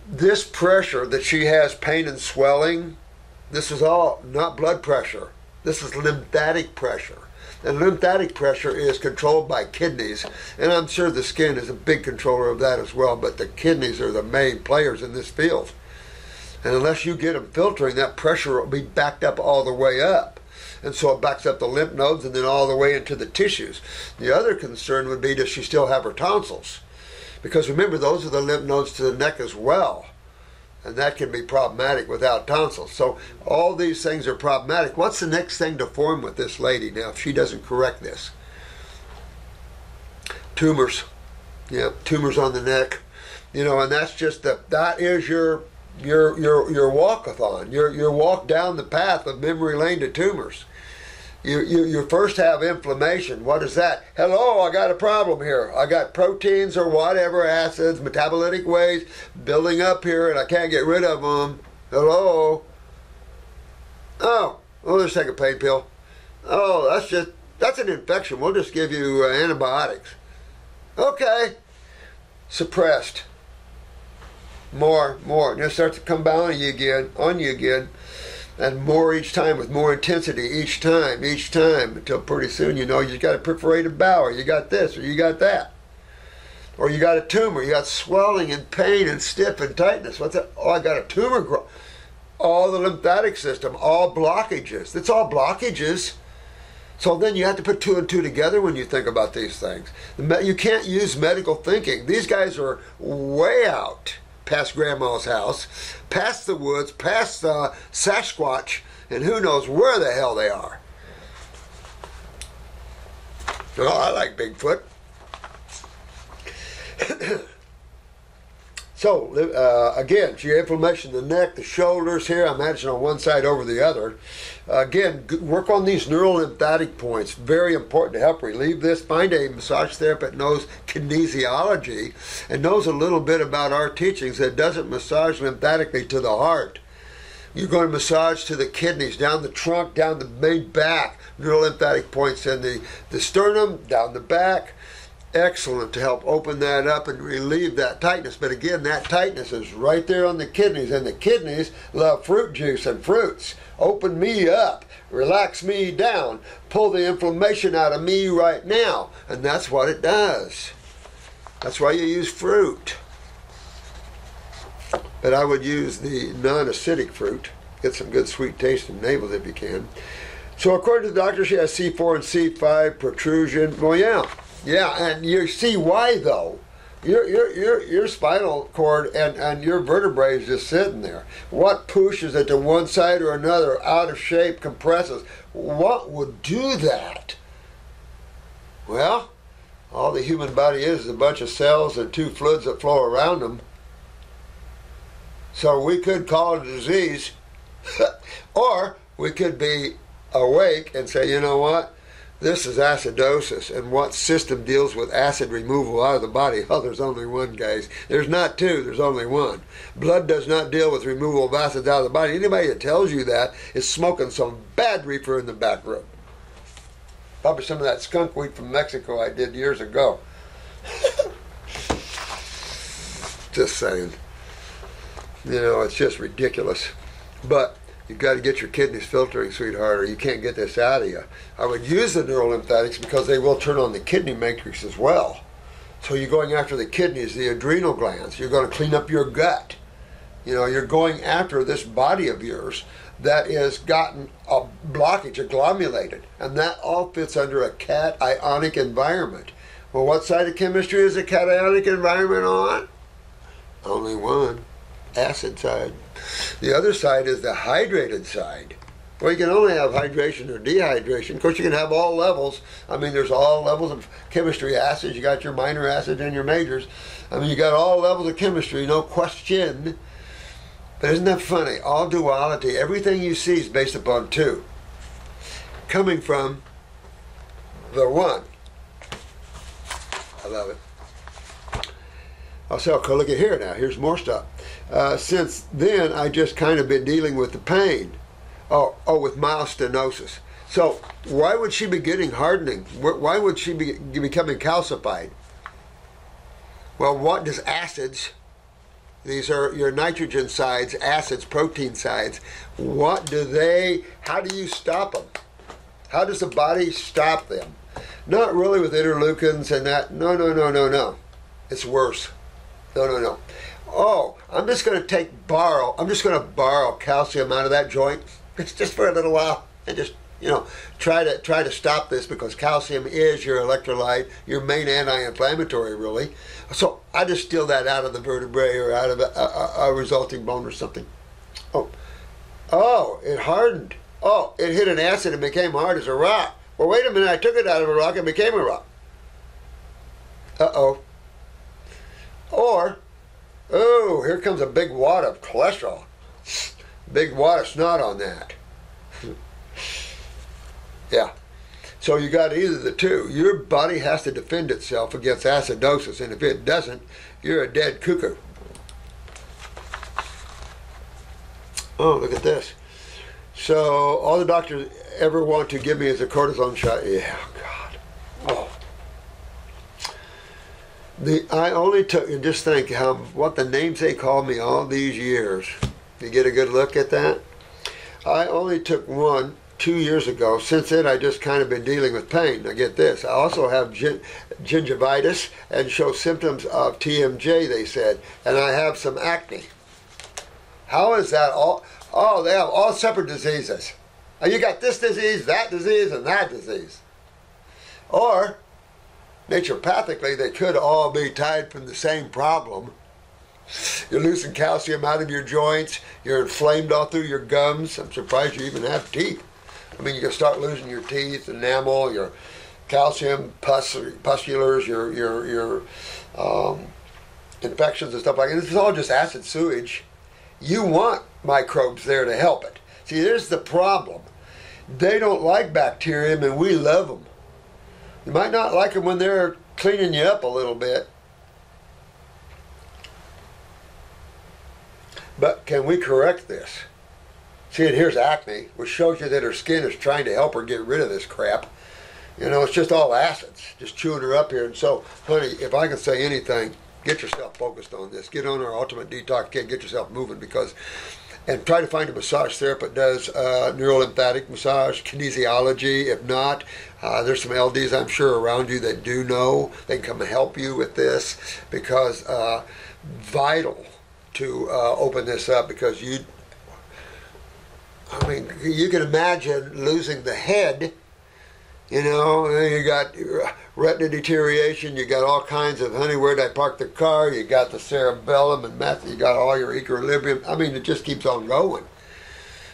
This pressure that she has, pain and swelling, this is all not blood pressure. This is lymphatic pressure. And lymphatic pressure is controlled by kidneys, and I'm sure the skin is a big controller of that as well, but the kidneys are the main players in this field. And unless you get them filtering, that pressure will be backed up all the way up. And so it backs up the lymph nodes and then all the way into the tissues. The other concern would be does she still have her tonsils? Because remember, those are the lymph nodes to the neck as well and that can be problematic without tonsils. So all these things are problematic. What's the next thing to form with this lady now if she doesn't correct this? Tumors. Yeah, tumors on the neck. You know, and that's just the that is your your your your walkathon. Your your walk down the path of memory lane to tumors you, you, you first have inflammation. What is that? Hello, I got a problem here. I got proteins or whatever, acids, metabolitic waste building up here and I can't get rid of them. Hello? Oh, let's take a pain pill. Oh, that's just, that's an infection. We'll just give you uh, antibiotics. Okay. Suppressed. More, more. And it starts to come back on you again, on you again and more each time with more intensity each time, each time, until pretty soon you know you got a perforated bowel, you got this, or you got that. Or you got a tumor, you got swelling and pain and stiff and tightness. What's that? Oh, I got a tumor growth. All the lymphatic system, all blockages. It's all blockages. So then you have to put two and two together when you think about these things. You can't use medical thinking. These guys are way out past Grandma's house, past the woods, past the Sasquatch, and who knows where the hell they are. Oh, I like Bigfoot. so, uh, again, your inflammation in the neck, the shoulders here, I imagine on one side over the other. Again, work on these neural lymphatic points. Very important to help relieve this. Find a massage therapist knows kinesiology and knows a little bit about our teachings that doesn't massage lymphatically to the heart. You're going to massage to the kidneys, down the trunk, down the main back, neurolymphatic points in the, the sternum, down the back. Excellent to help open that up and relieve that tightness. But again, that tightness is right there on the kidneys, and the kidneys love fruit juice and fruits. Open me up, relax me down, pull the inflammation out of me right now. And that's what it does. That's why you use fruit. But I would use the non acidic fruit. Get some good sweet taste in navels if you can. So, according to the doctor, she has C4 and C5 protrusion. Well, yeah. Yeah, and you see why, though. Your, your, your, your spinal cord and, and your vertebrae is just sitting there. What pushes it to one side or another, out of shape, compresses? What would do that? Well, all the human body is is a bunch of cells and two fluids that flow around them. So we could call it a disease, or we could be awake and say, you know what? This is acidosis, and what system deals with acid removal out of the body? Oh, there's only one, guys. There's not two, there's only one. Blood does not deal with removal of acids out of the body. Anybody that tells you that is smoking some bad reefer in the back room. Probably some of that skunk weed from Mexico I did years ago. just saying. You know, it's just ridiculous. But You've got to get your kidneys filtering, sweetheart, or you can't get this out of you. I would use the neurolymphatics because they will turn on the kidney matrix as well. So you're going after the kidneys, the adrenal glands. You're going to clean up your gut. You know, you're going after this body of yours that has gotten a blockage, agglomerated, and that all fits under a cationic environment. Well, what side of chemistry is a cationic environment on? Only one, acid side. The other side is the hydrated side. Well, you can only have hydration or dehydration. Of course, you can have all levels. I mean, there's all levels of chemistry acids. You got your minor acids and your majors. I mean, you got all levels of chemistry, no question. But isn't that funny? All duality, everything you see is based upon two, coming from the one. I love it. I'll say, okay, look at here now. Here's more stuff. Uh, since then, I just kind of been dealing with the pain. or, oh, with mild stenosis. So why would she be getting hardening? Why would she be becoming calcified? Well, what does acids? These are your nitrogen sides, acids, protein sides. What do they? How do you stop them? How does the body stop them? Not really with interleukins and that. No, no, no, no, no. It's worse. No, no, no. Oh, I'm just going to take borrow. I'm just going to borrow calcium out of that joint. Just for a little while, and just you know try to try to stop this because calcium is your electrolyte, your main anti-inflammatory, really. So I just steal that out of the vertebrae or out of a, a, a resulting bone or something. Oh, oh, it hardened. Oh, it hit an acid and became hard as a rock. Well, wait a minute. I took it out of a rock and became a rock. Uh oh. Or Oh, here comes a big wad of cholesterol. Big wad of snot on that. yeah. So you got either the two. Your body has to defend itself against acidosis, and if it doesn't, you're a dead cuckoo. Oh, look at this. So all the doctors ever want to give me is a cortisone shot. Yeah, God. Oh the I only took and just think how what the names they called me all these years. You get a good look at that. I only took one two years ago. Since then, I just kind of been dealing with pain. Now get this. I also have gin- gingivitis and show symptoms of TMJ. They said, and I have some acne. How is that all? Oh, they have all separate diseases. You got this disease, that disease, and that disease. Or naturopathically, they could all be tied from the same problem. You're losing calcium out of your joints. You're inflamed all through your gums. I'm surprised you even have teeth. I mean, you can start losing your teeth, enamel, your calcium, pus, pustulars, your your your um, infections and stuff like that. This is all just acid sewage. You want microbes there to help it. See, there's the problem. They don't like bacterium, and we love them. You might not like them when they're cleaning you up a little bit. But can we correct this? See, and here's acne, which shows you that her skin is trying to help her get rid of this crap. You know, it's just all acids, just chewing her up here. And so, honey, if I can say anything, get yourself focused on this. Get on our ultimate detox kit. Get yourself moving because, and try to find a massage therapist that does uh, neurolymphatic massage, kinesiology. If not, uh, there's some LDs I'm sure around you that do know. They can come help you with this because uh, vital to uh, open this up because you. I mean, you can imagine losing the head you know, you got retina deterioration. You got all kinds of honey. Where'd I park the car? You got the cerebellum and meth. You got all your equilibrium. I mean, it just keeps on going.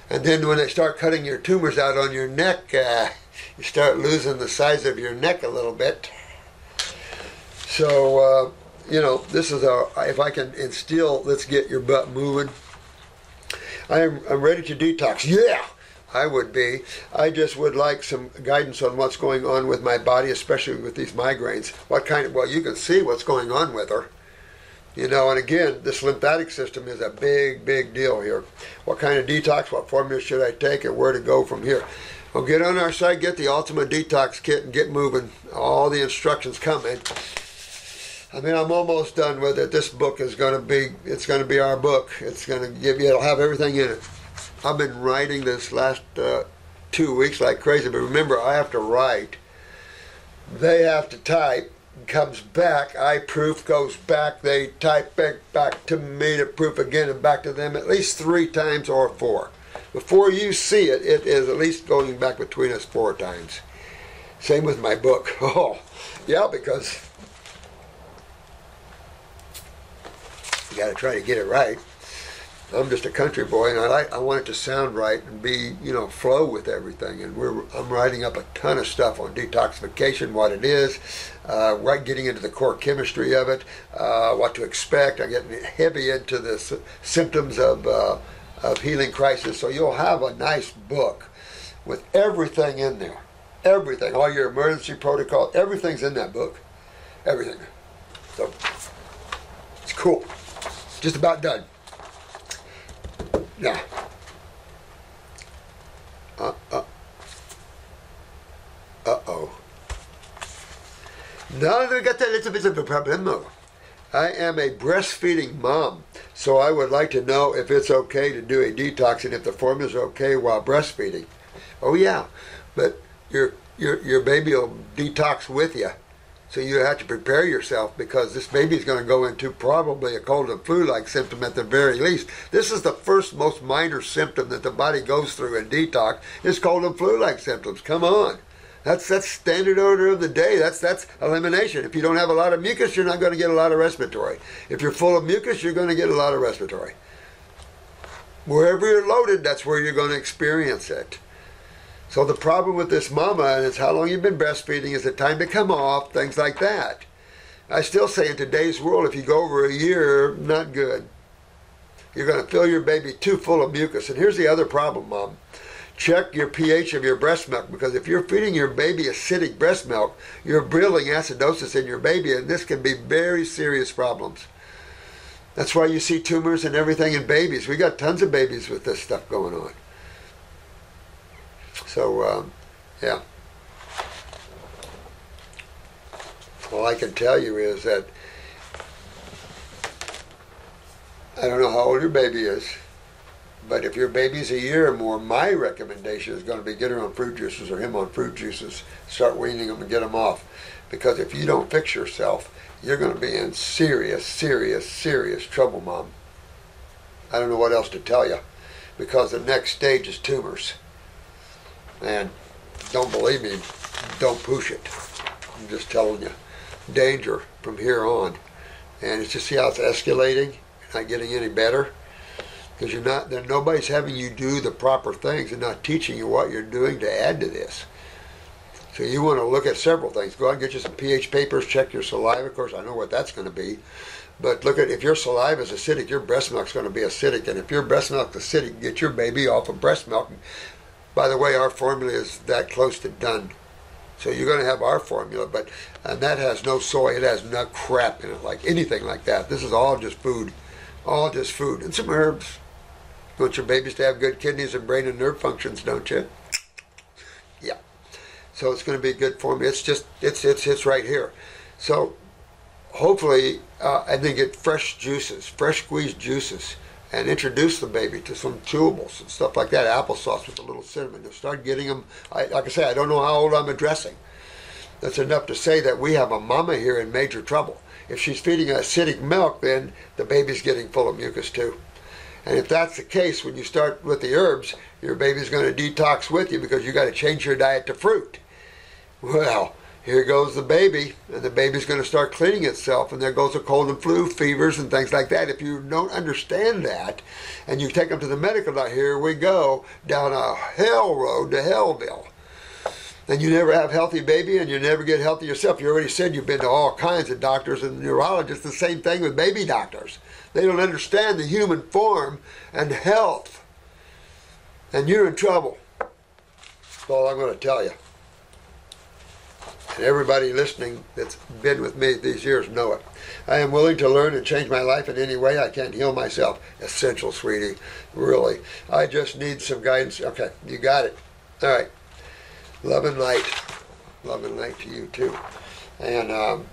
And then when they start cutting your tumors out on your neck, uh, you start losing the size of your neck a little bit. So, uh, you know, this is a. If I can instill, let's get your butt moving. I am. I'm ready to detox. Yeah. I would be. I just would like some guidance on what's going on with my body, especially with these migraines. What kind of, well, you can see what's going on with her. You know, and again, this lymphatic system is a big, big deal here. What kind of detox, what formula should I take, and where to go from here? Well, get on our site, get the Ultimate Detox Kit, and get moving. All the instructions coming. I mean, I'm almost done with it. This book is going to be, it's going to be our book. It's going to give you, it'll have everything in it. I've been writing this last uh, two weeks like crazy, but remember, I have to write. They have to type. Comes back. I proof goes back. They type back back to me to proof again and back to them at least three times or four. Before you see it, it is at least going back between us four times. Same with my book. Oh, yeah, because you got to try to get it right. I'm just a country boy, and I like I want it to sound right and be you know flow with everything. And we're I'm writing up a ton of stuff on detoxification, what it is, uh, right getting into the core chemistry of it, uh, what to expect. I'm getting heavy into the symptoms of uh, of healing crisis. So you'll have a nice book with everything in there, everything, all your emergency protocol, everything's in that book, everything. So it's cool. Just about done. Yeah. Uh, uh, uh-oh. Now we got a little bit of a problem. I am a breastfeeding mom, so I would like to know if it's okay to do a detox and if the formula is okay while breastfeeding. Oh yeah, but your your your baby will detox with you. So you have to prepare yourself because this baby is going to go into probably a cold and flu-like symptom at the very least. This is the first most minor symptom that the body goes through in detox It's cold and flu-like symptoms. Come on. That's that's standard order of the day. That's that's elimination. If you don't have a lot of mucus, you're not going to get a lot of respiratory. If you're full of mucus, you're going to get a lot of respiratory. Wherever you're loaded, that's where you're going to experience it. So the problem with this mama is how long you've been breastfeeding, is it time to come off, things like that. I still say in today's world, if you go over a year, not good. You're going to fill your baby too full of mucus. And here's the other problem, mom. Check your pH of your breast milk because if you're feeding your baby acidic breast milk, you're building acidosis in your baby, and this can be very serious problems. That's why you see tumors and everything in babies. We got tons of babies with this stuff going on. So, um, yeah. All I can tell you is that I don't know how old your baby is, but if your baby's a year or more, my recommendation is going to be get her on fruit juices or him on fruit juices. Start weaning them and get them off. Because if you don't fix yourself, you're going to be in serious, serious, serious trouble, Mom. I don't know what else to tell you. Because the next stage is tumors. And don't believe me, don't push it. I'm just telling you. Danger from here on. And it's just see how it's escalating, not getting any better. Because you're not then nobody's having you do the proper things and not teaching you what you're doing to add to this. So you want to look at several things. Go out and get you some pH papers, check your saliva. Of course, I know what that's going to be. But look at if your saliva is acidic, your breast milk's going to be acidic. And if your breast milk's acidic, get your baby off of breast milk. By the way, our formula is that close to done. So you're going to have our formula, but and that has no soy. It has no crap in it, like anything like that. This is all just food, all just food and some herbs. Want your babies to have good kidneys and brain and nerve functions, don't you? Yeah. So it's going to be good for me. It's just it's it's it's right here. So hopefully, uh, and then get fresh juices, fresh squeezed juices, and introduce the baby to some chewables and stuff like that. Applesauce with a little cinnamon. You'll start getting them. I, like I say, I don't know how old I'm addressing. That's enough to say that we have a mama here in major trouble. If she's feeding acidic milk, then the baby's getting full of mucus too. And if that's the case, when you start with the herbs, your baby's going to detox with you because you got to change your diet to fruit. Well, here goes the baby, and the baby's going to start cleaning itself, and there goes the cold and flu, fevers, and things like that. If you don't understand that, and you take them to the medical doctor, here we go down a hell road to Hellville. And you never have healthy baby, and you never get healthy yourself. You already said you've been to all kinds of doctors and neurologists. The same thing with baby doctors. They don't understand the human form and health, and you're in trouble. That's all I'm going to tell you. And everybody listening that's been with me these years know it. I am willing to learn and change my life in any way I can't heal myself. Essential, sweetie. Really. I just need some guidance. Okay, you got it. All right. Love and light. Love and light to you too. And um,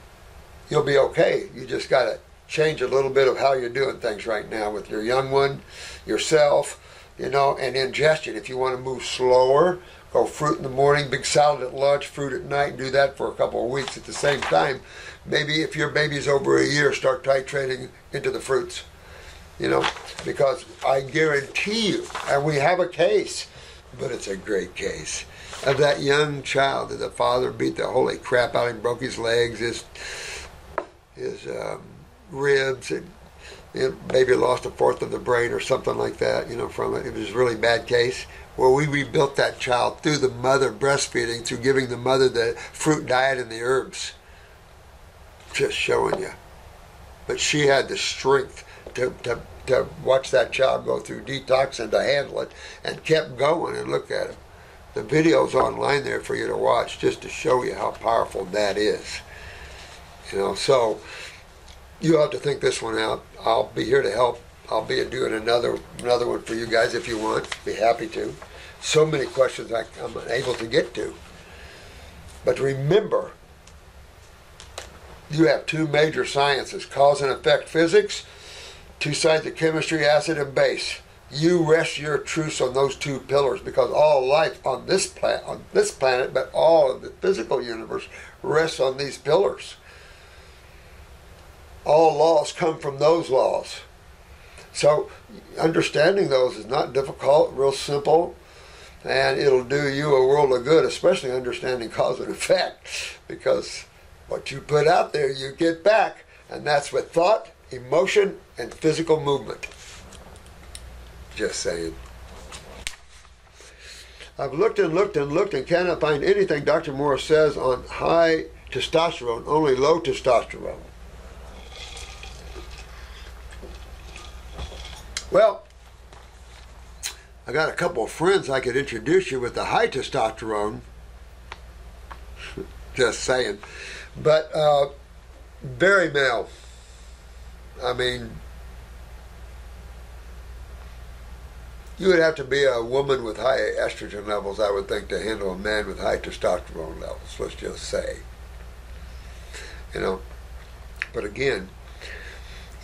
you'll be okay. You just got to change a little bit of how you're doing things right now with your young one, yourself, you know, and ingestion. If you want to move slower, go fruit in the morning, big salad at lunch, fruit at night, and do that for a couple of weeks at the same time. Maybe if your baby's over a year, start titrating into the fruits, you know, because I guarantee you, and we have a case, but it's a great case of that young child that the father beat the holy crap out of him, broke his legs, his his um, ribs, and know, maybe lost a fourth of the brain or something like that, you know, from it. It was a really bad case. Well, we rebuilt that child through the mother breastfeeding, through giving the mother the fruit diet and the herbs. Just showing you. But she had the strength to, to, to watch that child go through detox and to handle it and kept going and look at it. The video's online there for you to watch just to show you how powerful that is. You know, so you have to think this one out. I'll be here to help. I'll be doing another another one for you guys if you want. Be happy to. So many questions I, I'm unable to get to. But remember, you have two major sciences: cause and effect physics, two sides of chemistry, acid and base. You rest your truths on those two pillars because all life on this planet, on this planet, but all of the physical universe rests on these pillars all laws come from those laws. So understanding those is not difficult, real simple, and it'll do you a world of good, especially understanding cause and effect, because what you put out there, you get back, and that's with thought, emotion, and physical movement. Just saying. I've looked and looked and looked and cannot find anything Dr. Morse says on high testosterone, only low testosterone. Well, I got a couple of friends I could introduce you with the high testosterone. Just saying. But uh, very male. I mean, you would have to be a woman with high estrogen levels, I would think, to handle a man with high testosterone levels, let's just say. You know, but again,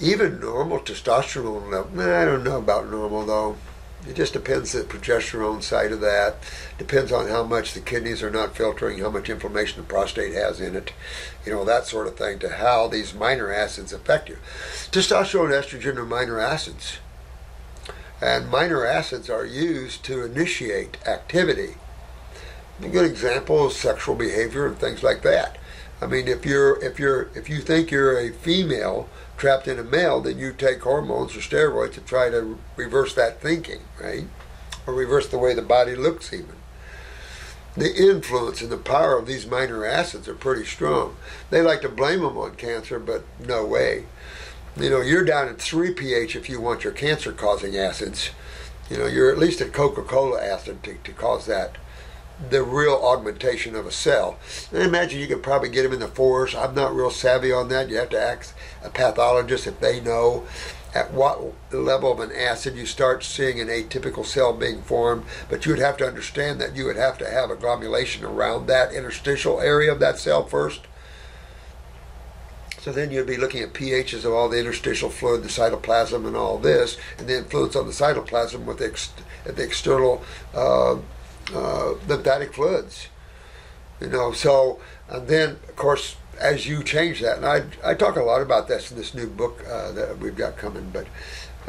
even normal testosterone level, I don't know about normal though. It just depends the progesterone side of that. Depends on how much the kidneys are not filtering, how much inflammation the prostate has in it, you know, that sort of thing, to how these minor acids affect you. Testosterone estrogen are minor acids. And minor acids are used to initiate activity. A good example is sexual behavior and things like that. I mean, if you're if you're if you think you're a female trapped in a male, then you take hormones or steroids to try to reverse that thinking, right? Or reverse the way the body looks, even. The influence and the power of these minor acids are pretty strong. They like to blame them on cancer, but no way. You know, you're down at 3 pH if you want your cancer causing acids. You know, you're at least at Coca Cola acid to, to cause that the real augmentation of a cell. And I imagine you could probably get them in the fours. I'm not real savvy on that. You have to ask a pathologist if they know. at what level of an acid you start seeing an atypical cell being formed, but you would have to understand that you would have to have agglomulation around that interstitial area of that cell first. So then you'd be looking at pHs of all the interstitial fluid, the cytoplasm, and all this, and the influence on the cytoplasm with the, ex- the external uh, uh, lymphatic fluids. You know, so and then of course as you change that, and I I talk a lot about this in this new book uh, that we've got coming, but.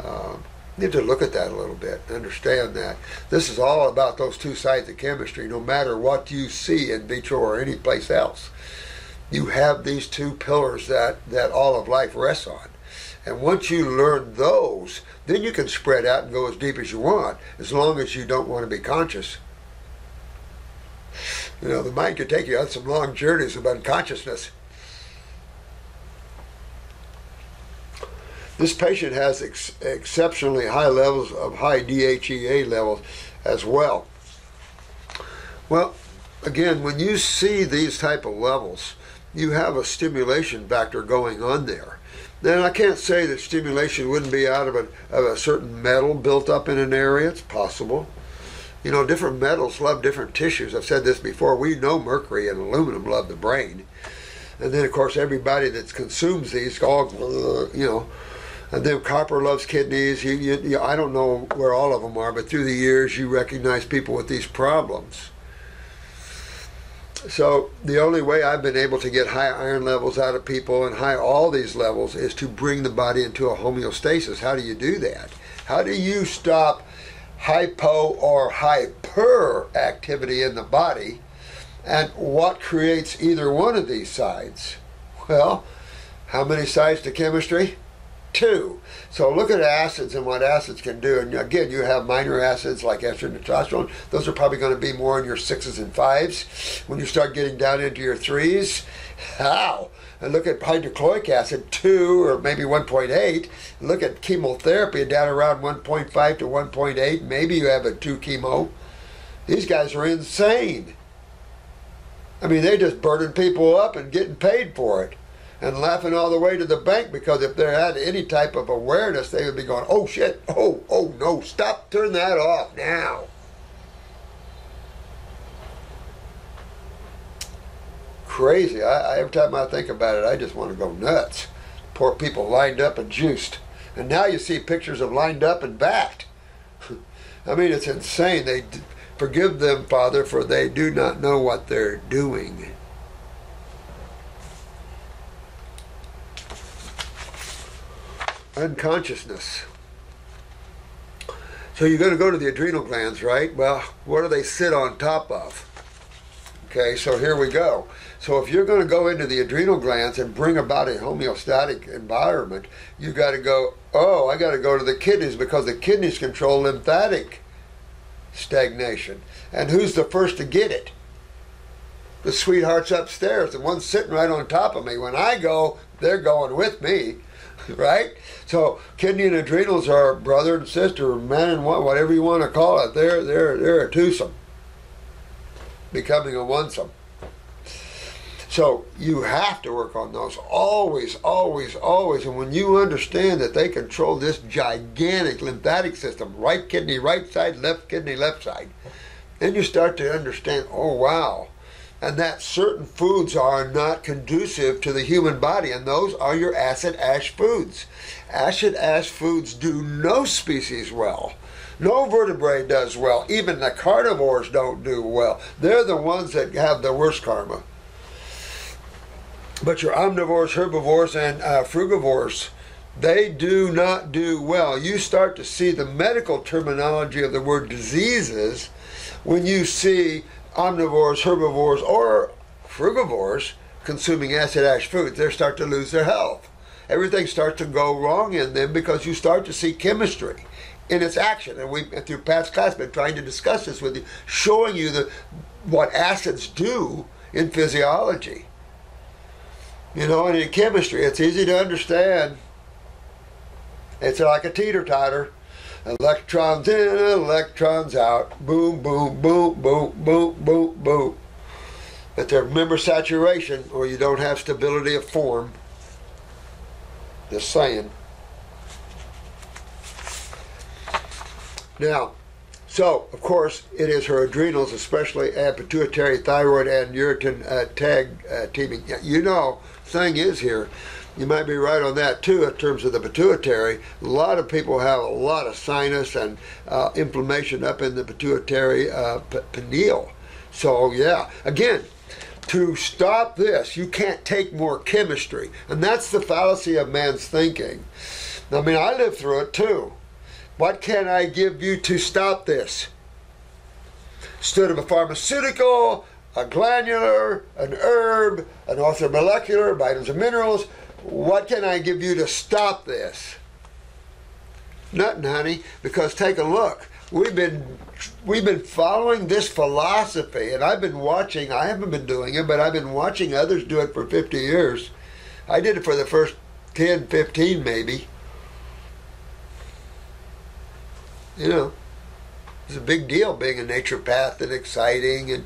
Uh, need to look at that a little bit, understand that this is all about those two sides of chemistry. No matter what you see in vitro or any place else, you have these two pillars that that all of life rests on. And once you learn those, then you can spread out and go as deep as you want, as long as you don't want to be conscious. You know, the mind can take you on some long journeys of unconsciousness. This patient has ex- exceptionally high levels of high DHEA levels as well. Well, again, when you see these type of levels, you have a stimulation factor going on there. Then I can't say that stimulation wouldn't be out of a, of a certain metal built up in an area. It's possible. You know, different metals love different tissues. I've said this before. We know mercury and aluminum love the brain. And then, of course, everybody that consumes these, all, you know, and then copper loves kidneys. You, you, you, I don't know where all of them are, but through the years, you recognize people with these problems. So the only way I've been able to get high iron levels out of people and high all these levels is to bring the body into a homeostasis. How do you do that? How do you stop hypo or hyper activity in the body? And what creates either one of these sides? Well, how many sides to chemistry? Two. So look at acids and what acids can do. And again, you have minor acids like estrogen and testosterone. Those are probably going to be more in your sixes and fives. When you start getting down into your threes, how? And look at hydrochloric acid, 2 or maybe 1.8. Look at chemotherapy down around 1.5 to 1.8. Maybe you have a 2 chemo. These guys are insane. I mean, they just burning people up and getting paid for it and laughing all the way to the bank because if they had any type of awareness, they would be going, oh shit, oh, oh no, stop, turn that off now. Crazy. I, I, every time I think about it, I just want to go nuts. Poor people lined up and juiced. And now you see pictures of lined up and backed. I mean, it's insane. They forgive them, Father, for they do not know what they're doing. Unconsciousness. So you're going to go to the adrenal glands, right? Well, what do they sit on top of? Okay, so here we go. So if you're going to go into the adrenal glands and bring about a homeostatic environment, you got to go, oh, I got to go to the kidneys because the kidneys control lymphatic stagnation. And who's the first to get it? The sweethearts upstairs, the ones sitting right on top of me. When I go, they're going with me. right? So kidney and adrenals are brother and sister, man and one, whatever you want to call it. They're they're they're a twosome, becoming a onesome. So you have to work on those always, always, always. And when you understand that they control this gigantic lymphatic system, right kidney, right side, left kidney, left side, then you start to understand. Oh wow and that certain foods are not conducive to the human body, and those are your acid ash foods. Acid ash foods do no species well. No vertebrate does well. Even the carnivores don't do well. They're the ones that have the worst karma. But your omnivores, herbivores, and uh, frugivores, they do not do well. You start to see the medical terminology of the word diseases when you see omnivores, herbivores, or frugivores consuming acid ash foods, they start to lose their health. Everything starts to go wrong in them because you start to see chemistry in its action. And we, through Pat's class, been trying to discuss this with you, showing you the what acids do in physiology. You know, and in chemistry, it's easy to understand. It's like a teeter totter. Electrons in, electrons out. Boom, boom, boom, boom, boom, boom, boom. But there, remember saturation, or you don't have stability of form. Just saying. Now, so of course it is her adrenals, especially and pituitary, thyroid, and uretin uh, tag uh, teaming. You know, thing is here, you might be right on that too in terms of the pituitary. A lot of people have a lot of sinus and uh, inflammation up in the pituitary uh, pineal. So yeah, again, to stop this, you can't take more chemistry, and that's the fallacy of man's thinking. I mean, I lived through it too. What can I give you to stop this? Instead of a pharmaceutical, a glandular, an herb, an orthomolecular, vitamins and minerals, what can I give you to stop this? Nothing, honey, because take a look. We've been we've been following this philosophy, and I've been watching. I haven't been doing it, but I've been watching others do it for 50 years. I did it for the first 10, 15 maybe. You know, it's a big deal being a naturopath and exciting and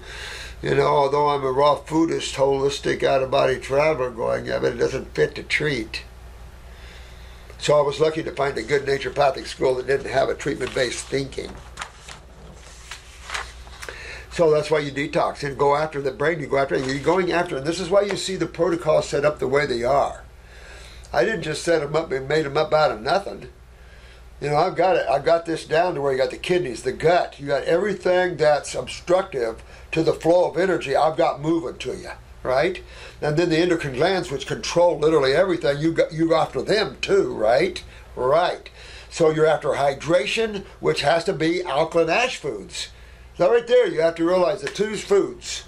you know, although I'm a raw foodist, holistic, out of body traveler going, yeah, but it doesn't fit to treat. So I was lucky to find a good naturopathic school that didn't have a treatment based thinking. So that's why you detox and go after the brain. You go after it. You're going after, and this is why you see the protocols set up the way they are. I didn't just set them up and made them up out of nothing. You know, I've got it. I've got this down to where you got the kidneys, the gut. You got everything that's obstructive to the flow of energy. I've got moving to you, right? And then the endocrine glands, which control literally everything. You got you after them too, right? Right. So you're after hydration, which has to be alkaline ash foods. So right there, you have to realize the two foods.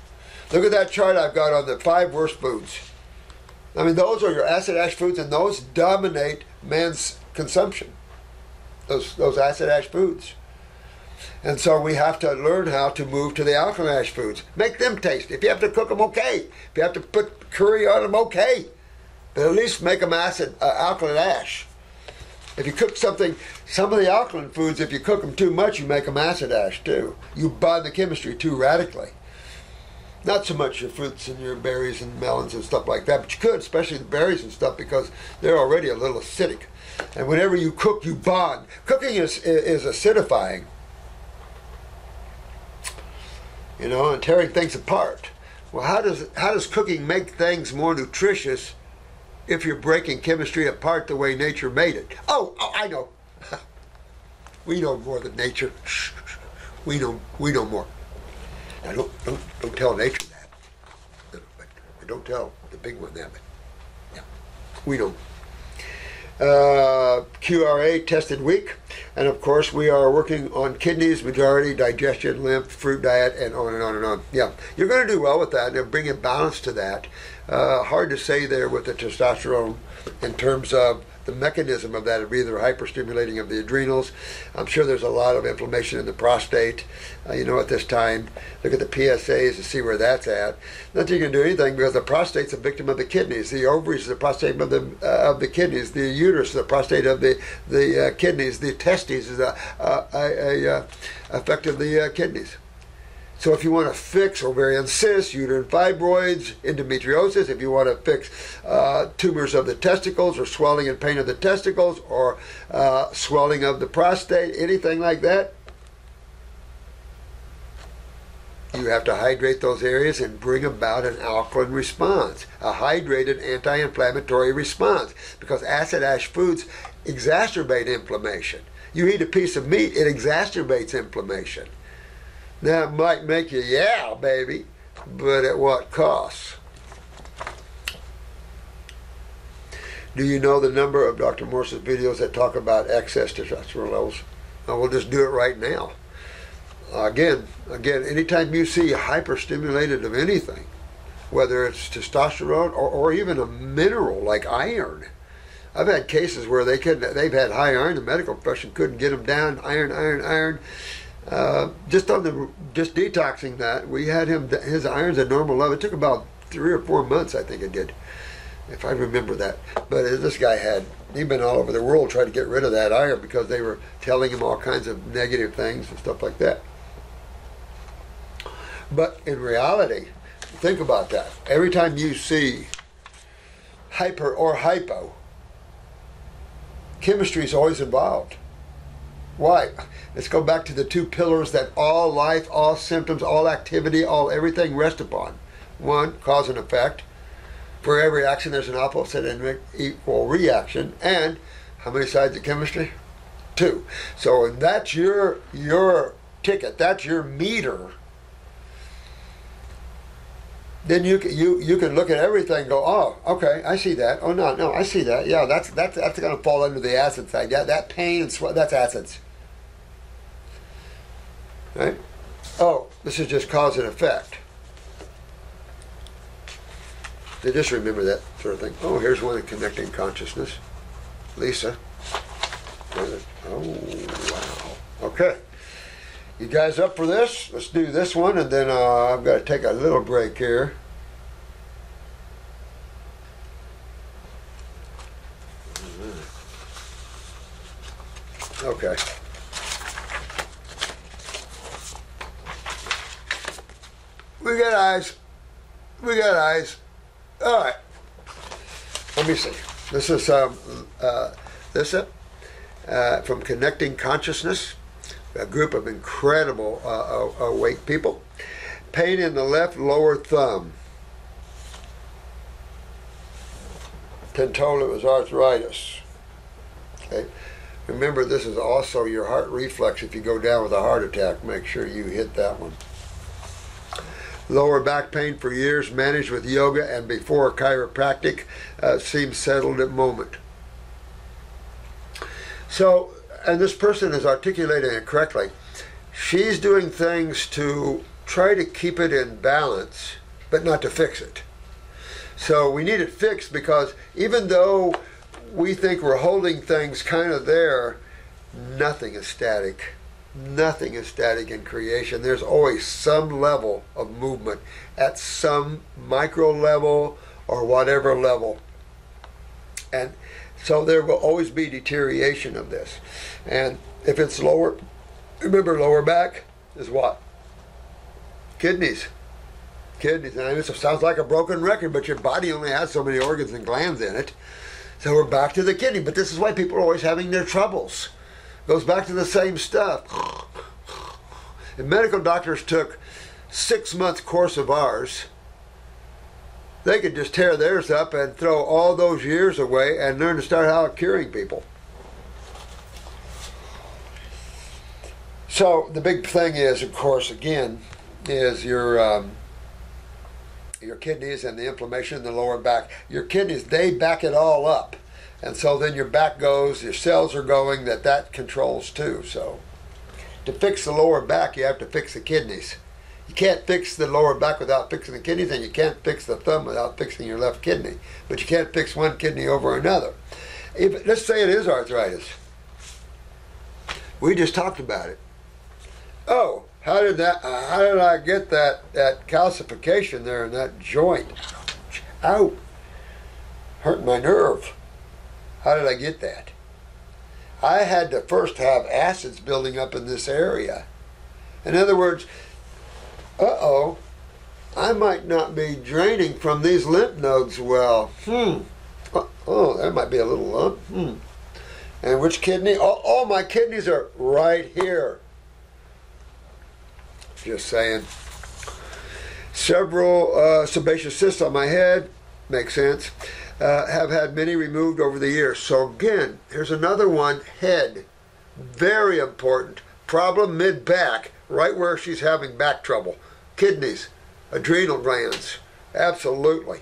Look at that chart I've got on the five worst foods. I mean, those are your acid ash foods, and those dominate man's consumption. Those those acid ash foods. And so we have to learn how to move to the alkaline ash foods. Make them taste. If you have to cook them, okay. If you have to put curry on them, okay. But at least make them acid, uh, alkaline ash. If you cook something, some of the alkaline foods, if you cook them too much, you make them acid ash too. You bind the chemistry too radically. Not so much your fruits and your berries and melons and stuff like that, but you could, especially the berries and stuff, because they're already a little acidic. And whenever you cook, you bond. Cooking is, is acidifying you know, and tearing things apart. Well, how does how does cooking make things more nutritious if you're breaking chemistry apart the way nature made it? Oh, oh I know. we know more than nature. We know we know more. Now don't don't don't tell nature that. Don't tell the big one that. Yeah, we know. Uh, QRA tested weak. And of course, we are working on kidneys, majority, digestion, lymph, fruit diet, and on and on and on. Yeah, you're going to do well with that and bring a balance to that. Uh, hard to say there with the testosterone in terms of the mechanism of that would be either hyperstimulating of the adrenals. I'm sure there's a lot of inflammation in the prostate. Uh, you know, at this time, look at the PSAs to see where that's at. Not that you can do anything because the prostate's a victim of the kidneys. The ovaries is the prostate of the uh, of the kidneys. The uterus is the prostate of the the uh, kidneys. The testes is a a, a, a effect of the uh, kidneys. So if you want to fix ovarian cysts, uterine fibroids, endometriosis, if you want to fix uh, tumors of the testicles or swelling and pain of the testicles or uh, swelling of the prostate, anything like that, you have to hydrate those areas and bring about an alkaline response, a hydrated anti-inflammatory response, because acid ash foods exacerbate inflammation. You eat a piece of meat, it exacerbates inflammation. That might make you, yeah, baby, but at what cost? Do you know the number of Dr. Morse's videos that talk about excess testosterone levels? I will just do it right now. Again, again, anytime you see hyperstimulated of anything, whether it's testosterone or, or even a mineral like iron, I've had cases where they couldn't, they've had high iron, the medical profession couldn't get them down, iron, iron, iron. Uh, just on the just detoxing that, we had him his irons at normal level. It took about three or four months, I think it did, if I remember that. But this guy had he'd been all over the world trying to get rid of that iron because they were telling him all kinds of negative things and stuff like that. But in reality, think about that. Every time you see hyper or hypo, chemistry is always involved. Why? Let's go back to the two pillars that all life, all symptoms, all activity, all everything rest upon. One, cause and effect. For every action, there's an opposite and equal reaction. And how many sides of chemistry? Two. So that's your your ticket. That's your meter. Then you you you can look at everything. Go, oh, okay, I see that. Oh no, no, I see that. Yeah, that's that's that's going to fall under the acid side. Yeah, that pain and sweat. That's acids. Right? Oh, this is just cause and effect. They just remember that sort of thing. Oh, here's one connecting consciousness. Lisa. Oh, wow. Okay. You guys up for this? Let's do this one, and then uh, I've got to take a little break here. Okay. We got eyes. We got eyes. All right. Let me see. This is um, uh, this uh, from Connecting Consciousness, a group of incredible uh, awake people. Pain in the left lower thumb. Been told it was arthritis. Okay. Remember, this is also your heart reflex. If you go down with a heart attack, make sure you hit that one. Lower back pain for years, managed with yoga and before chiropractic, uh, seems settled at moment. So, and this person is articulating it correctly. She's doing things to try to keep it in balance, but not to fix it. So we need it fixed because even though we think we're holding things kind of there, nothing is static. Nothing is static in creation. There's always some level of movement at some micro level or whatever level. And so there will always be deterioration of this. And if it's lower, remember lower back is what? Kidneys. Kidneys. And it sounds like a broken record, but your body only has so many organs and glands in it. So we're back to the kidney. But this is why people are always having their troubles. Goes back to the same stuff. If medical doctors took six month course of ours, they could just tear theirs up and throw all those years away and learn to start out curing people. So the big thing is, of course, again, is your um, your kidneys and the inflammation in the lower back. Your kidneys they back it all up, and so then your back goes. Your cells are going that that controls too. So to fix the lower back, you have to fix the kidneys. You can't fix the lower back without fixing the kidneys, and you can't fix the thumb without fixing your left kidney. But you can't fix one kidney over another. If, let's say it is arthritis. We just talked about it. Oh, how did that? Uh, how did I get that that calcification there in that joint? Out, hurt my nerve. How did I get that? I had to first have acids building up in this area. In other words, uh oh, I might not be draining from these lymph nodes well. Hmm. Oh, there might be a little lump. Hmm. And which kidney? Oh, all my kidneys are right here. Just saying. Several uh, sebaceous cysts on my head. Makes sense. Uh, have had many removed over the years. So again, here's another one. Head. Very important. Problem mid back, right where she's having back trouble. Kidneys, adrenal glands. Absolutely.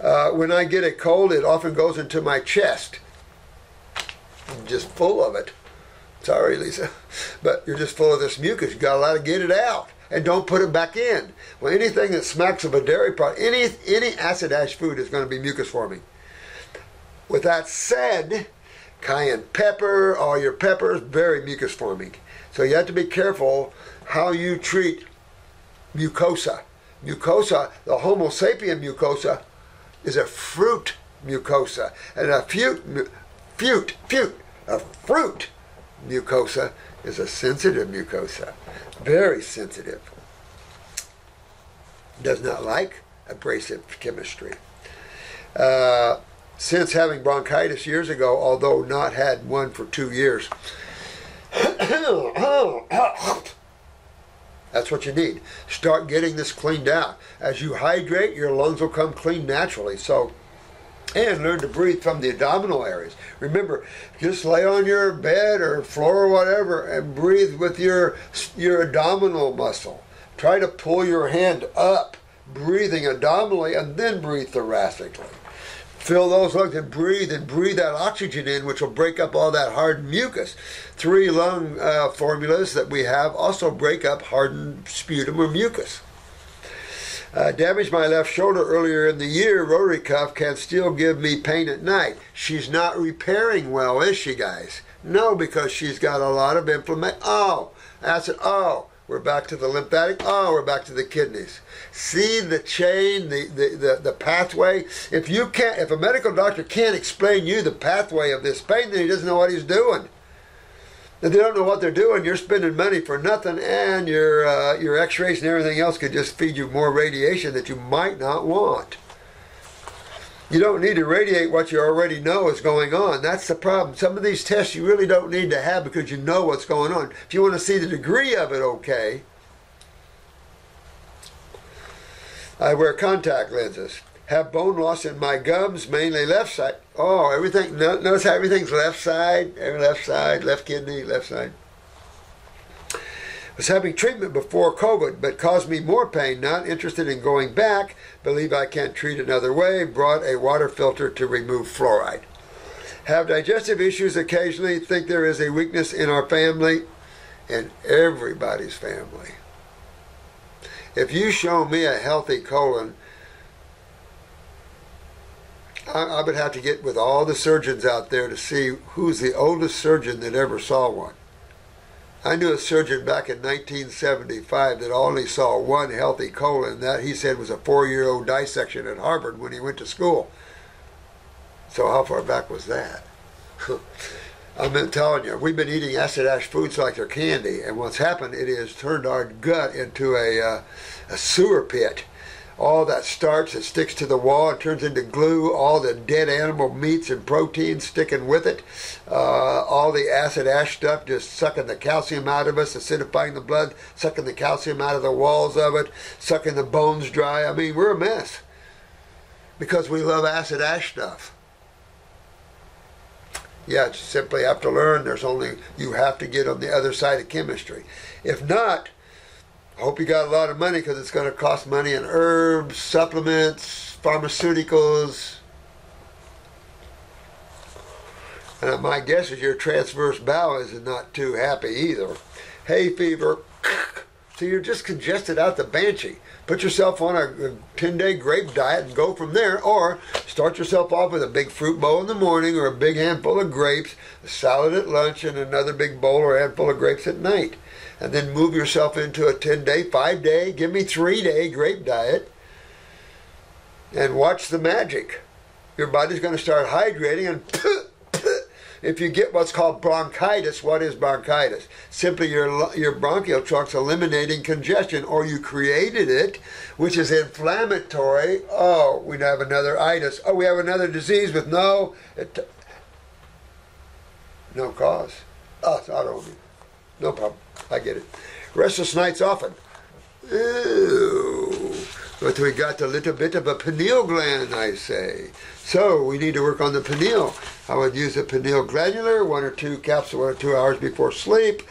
Uh, when I get a cold, it often goes into my chest. I'm just full of it. Sorry, Lisa, but you're just full of this mucus. You got to get it out, and don't put it back in. Well, anything that smacks of a dairy product, any any acid ash food is going to be mucus forming. With that said, cayenne pepper, all your peppers, very mucus forming. So you have to be careful how you treat mucosa. Mucosa, the Homo sapien mucosa, is a fruit mucosa, and a fruit, fruit, fruit, a fruit mucosa is a sensitive mucosa, very sensitive. Does not like abrasive chemistry. Uh, since having bronchitis years ago, although not had one for two years, That's what you need. Start getting this cleaned out. As you hydrate, your lungs will come clean naturally. So, and learn to breathe from the abdominal areas. Remember, just lay on your bed or floor or whatever and breathe with your your abdominal muscle. Try to pull your hand up, breathing abdominally, and then breathe thoracically. Fill those lungs and breathe and breathe that oxygen in, which will break up all that hardened mucus. Three lung uh, formulas that we have also break up hardened sputum or mucus. Uh, damaged my left shoulder earlier in the year. Rotary cuff can still give me pain at night. She's not repairing well, is she, guys? No, because she's got a lot of inflammation. Oh, that's it. Oh, we're back to the lymphatic. Oh, we're back to the kidneys. See the chain, the, the, the, the pathway. If you can't, if a medical doctor can't explain you the pathway of this pain, then he doesn't know what he's doing. If they don't know what they're doing, you're spending money for nothing, and your uh, your X-rays and everything else could just feed you more radiation that you might not want. You don't need to radiate what you already know is going on. That's the problem. Some of these tests you really don't need to have because you know what's going on. If you want to see the degree of it, okay. I wear contact lenses. Have bone loss in my gums, mainly left side. Oh, everything. Notice how everything's left side, every left side, left kidney, left side. Was having treatment before COVID, but caused me more pain. Not interested in going back. Believe I can't treat another way. Brought a water filter to remove fluoride. Have digestive issues occasionally. Think there is a weakness in our family, and everybody's family. If you show me a healthy colon, I, I would have to get with all the surgeons out there to see who's the oldest surgeon that ever saw one. I knew a surgeon back in 1975 that only saw one healthy colon. That he said was a four-year-old dissection at Harvard when he went to school. So how far back was that? I've been telling you, we've been eating acid ash foods like they're candy, and what's happened, it has turned our gut into a, uh, a sewer pit all that starch that sticks to the wall and turns into glue, all the dead animal meats and proteins sticking with it, uh, all the acid ash stuff just sucking the calcium out of us, acidifying the blood, sucking the calcium out of the walls of it, sucking the bones dry. I mean, we're a mess because we love acid ash stuff. Yeah, simply have to learn. There's only, you have to get on the other side of chemistry. If not, I hope you got a lot of money because it's going to cost money in herbs, supplements, pharmaceuticals. And my guess is your transverse bowel is not too happy either. Hay fever. So you're just congested out the banshee. Put yourself on a 10 day grape diet and go from there. Or start yourself off with a big fruit bowl in the morning or a big handful of grapes, a salad at lunch, and another big bowl or handful of grapes at night and then move yourself into a 10 day, 5 day, give me 3 day grape diet and watch the magic. Your body's going to start hydrating and if you get what's called bronchitis, what is bronchitis? Simply your your bronchial trunk's eliminating congestion, or you created it, which is inflammatory. Oh, we have another itis. Oh, we have another disease with no it, no cause. Oh, it's autoimmune. No problem. I get it. Restless nights often. Ew. But we got a little bit of a pineal gland, I say. So we need to work on the pineal. I would use a pineal glandular, one or two capsules, one or two hours before sleep.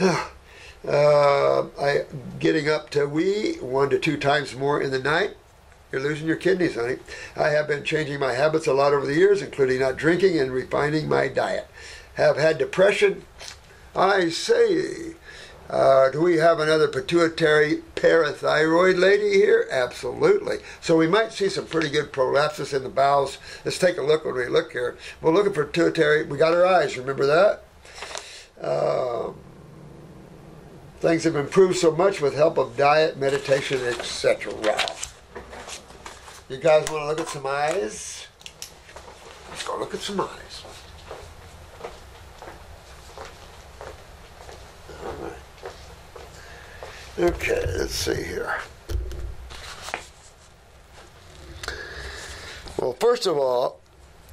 Uh, I getting up to wee one to two times more in the night. You're losing your kidneys, honey. I have been changing my habits a lot over the years, including not drinking and refining my diet. Have had depression. I say, uh, do we have another pituitary parathyroid lady here? Absolutely. So we might see some pretty good prolapsus in the bowels. Let's take a look when we look here. We're looking for pituitary. We got our eyes. Remember that? Um, things have improved so much with help of diet, meditation, etc. You guys want to look at some eyes? Let's go look at some eyes. Okay, let's see here. Well, first of all,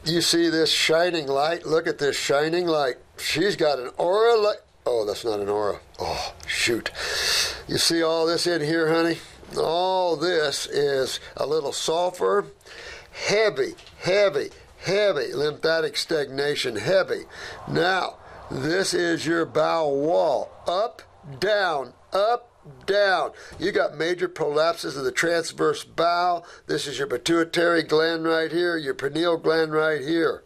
you see this shining light. Look at this shining light. She's got an aura like Oh, that's not an aura. Oh, shoot. You see all this in here, honey? All this is a little sulfur, heavy, heavy, heavy lymphatic stagnation, heavy. Now, this is your bowel wall. Up, down, up, down. You got major prolapses of the transverse bowel. This is your pituitary gland right here, your pineal gland right here.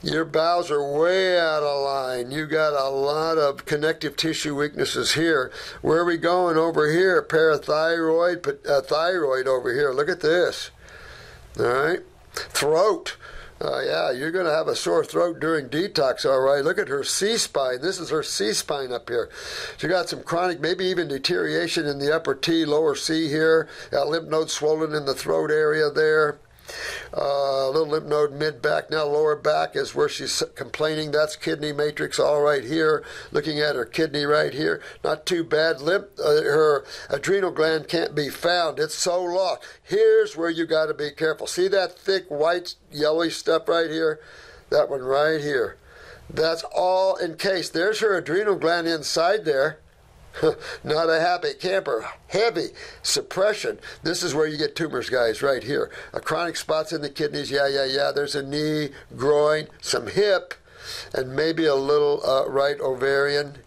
Your bowels are way out of line. You got a lot of connective tissue weaknesses here. Where are we going over here? Parathyroid, uh, thyroid over here. Look at this. All right. Throat. Uh, yeah, you're going to have a sore throat during detox, all right. Look at her C spine. This is her C spine up here. She got some chronic, maybe even deterioration in the upper T, lower C here. Got lymph nodes swollen in the throat area there. Uh, little lymph node mid back, now lower back is where she's complaining. That's kidney matrix all right here. Looking at her kidney right here. Not too bad. Lymph, uh, her adrenal gland can't be found. It's so locked. Here's where you got to be careful. See that thick white yellowy stuff right here? That one right here. That's all encased. There's her adrenal gland inside there. Not a happy camper. Heavy suppression. This is where you get tumors, guys, right here. A chronic spots in the kidneys. Yeah, yeah, yeah. There's a knee, groin, some hip, and maybe a little uh, right ovarian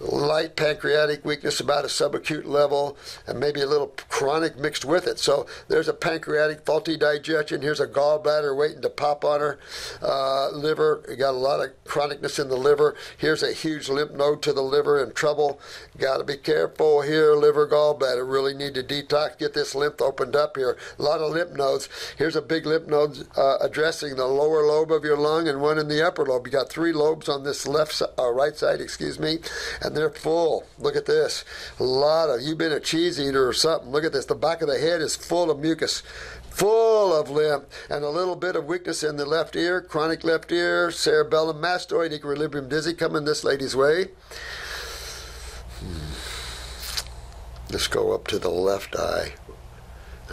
light pancreatic weakness about a subacute level, and maybe a little chronic mixed with it. So there's a pancreatic faulty digestion. Here's a gallbladder waiting to pop on her. Uh, liver, got a lot of chronicness in the liver. Here's a huge lymph node to the liver in trouble. Got to be careful here, liver, gallbladder. Really need to detox, get this lymph opened up here. A lot of lymph nodes. Here's a big lymph node uh, addressing the lower lobe of your lung and one in the upper lobe. You got three lobes on this left, uh, right side, excuse me, and they're full. Look at this. A lot of you've been a cheese eater or something. Look at this. The back of the head is full of mucus, full of lymph, and a little bit of weakness in the left ear, chronic left ear, cerebellum, mastoid, equilibrium dizzy coming this lady's way. Hmm. Let's go up to the left eye.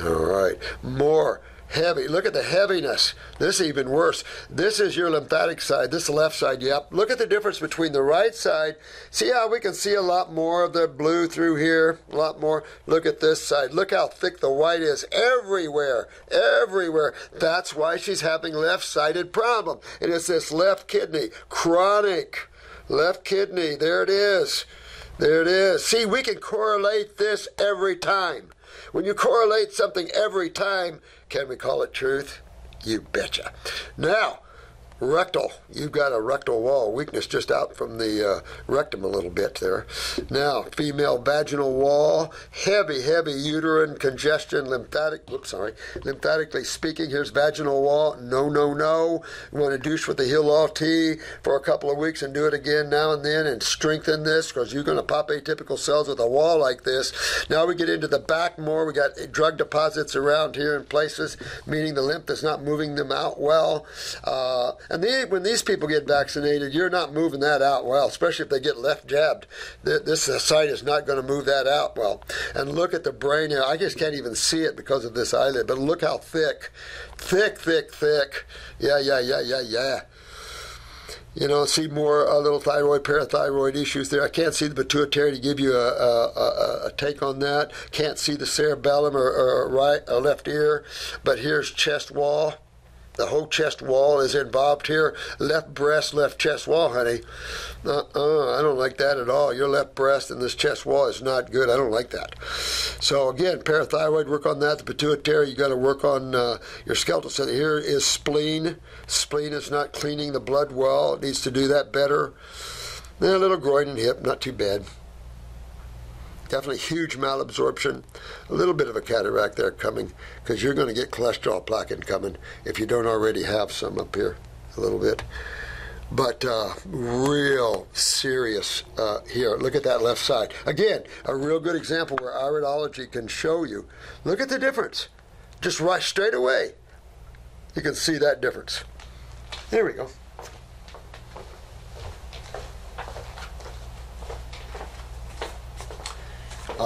All right. More heavy. Look at the heaviness. This is even worse. This is your lymphatic side. This left side. Yep. Look at the difference between the right side. See how we can see a lot more of the blue through here? A lot more. Look at this side. Look how thick the white is everywhere. Everywhere. That's why she's having left-sided problem. And it's this left kidney. Chronic. Left kidney. There it is. There it is. See, we can correlate this every time. When you correlate something every time, can we call it truth? You betcha. Now, rectal. You've got a rectal wall weakness just out from the uh, rectum a little bit there. Now, female vaginal wall, heavy, heavy uterine congestion, lymphatic. Whoops, sorry. Lymphatically speaking, here's vaginal wall. No, no, no. You want to douche with the Heal tea for a couple of weeks and do it again now and then and strengthen this because you're going to pop atypical cells with a wall like this. Now we get into the back more. We got drug deposits around here in places, meaning the lymph is not moving them out well. Uh, and they, when these people get vaccinated, you're not moving that out well, especially if they get left jabbed. This site is not going to move that out well. And look at the brain here. I just can't even see it because of this eyelid, but look how thick. Thick, thick, thick. Yeah, yeah, yeah, yeah, yeah. You know, see more uh, little thyroid, parathyroid issues there. I can't see the pituitary to give you a, a, a, take on that. Can't see the cerebellum or, or right or left ear, but here's chest wall. The whole chest wall is involved here. Left breast, left chest wall, honey. Uh-uh, I don't like that at all. Your left breast and this chest wall is not good. I don't like that. So again, parathyroid, work on that. The pituitary, you got to work on uh, your skeletal. So here is spleen. Spleen is not cleaning the blood well. It needs to do that better. Then a little groin and hip, not too bad definitely huge malabsorption, a little bit of a cataract there coming because you're going to get cholesterol plaque coming if you don't already have some up here a little bit. But uh, real serious uh, here. Look at that left side. Again, a real good example where iridology can show you. Look at the difference. Just right straight away. You can see that difference. There we go.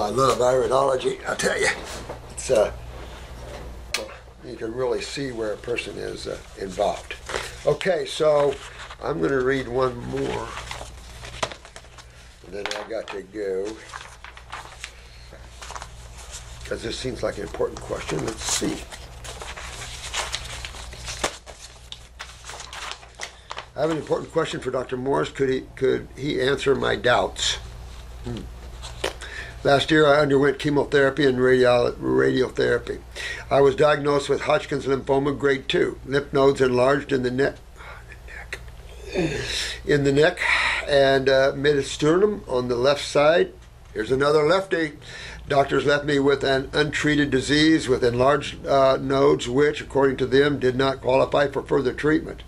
I love iridology. I'll tell you, it's uh, you can really see where a person is uh, involved. Okay, so I'm going to read one more. And then I got to go. Because this seems like an important question. Let's see. I have an important question for Dr. Morse. Could he could he answer my doubts? Hmm. Last year, I underwent chemotherapy and radio, radiotherapy. I was diagnosed with Hodgkin's lymphoma, grade two. Lymph nodes enlarged in the neck, neck in the neck and uh, midsternum on the left side. Here's another lefty. Doctors left me with an untreated disease with enlarged uh, nodes, which, according to them, did not qualify for further treatment.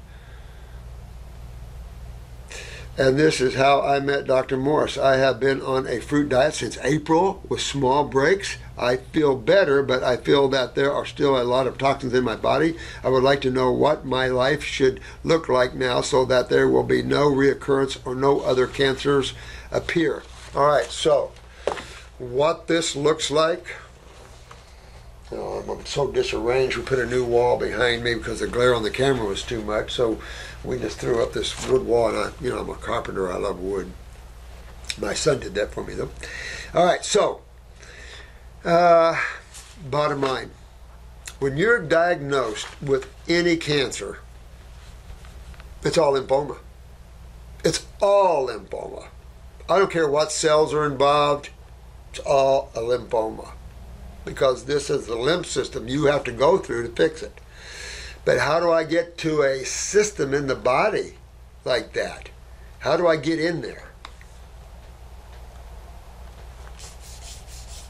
And this is how I met Dr. Morse. I have been on a fruit diet since April with small breaks. I feel better, but I feel that there are still a lot of toxins in my body. I would like to know what my life should look like now so that there will be no reoccurrence or no other cancers appear. All right, so what this looks like. I'm, I'm so disarranged. We put a new wall behind me because the glare on the camera was too much. So we just threw up this wood wall. And I, you know, I'm a carpenter. I love wood. My son did that for me, though. All right, so uh, bottom line: when you're diagnosed with any cancer, it's all lymphoma. It's all lymphoma. I don't care what cells are involved. It's all a lymphoma because this is the lymph system you have to go through to fix it. But how do I get to a system in the body like that? How do I get in there?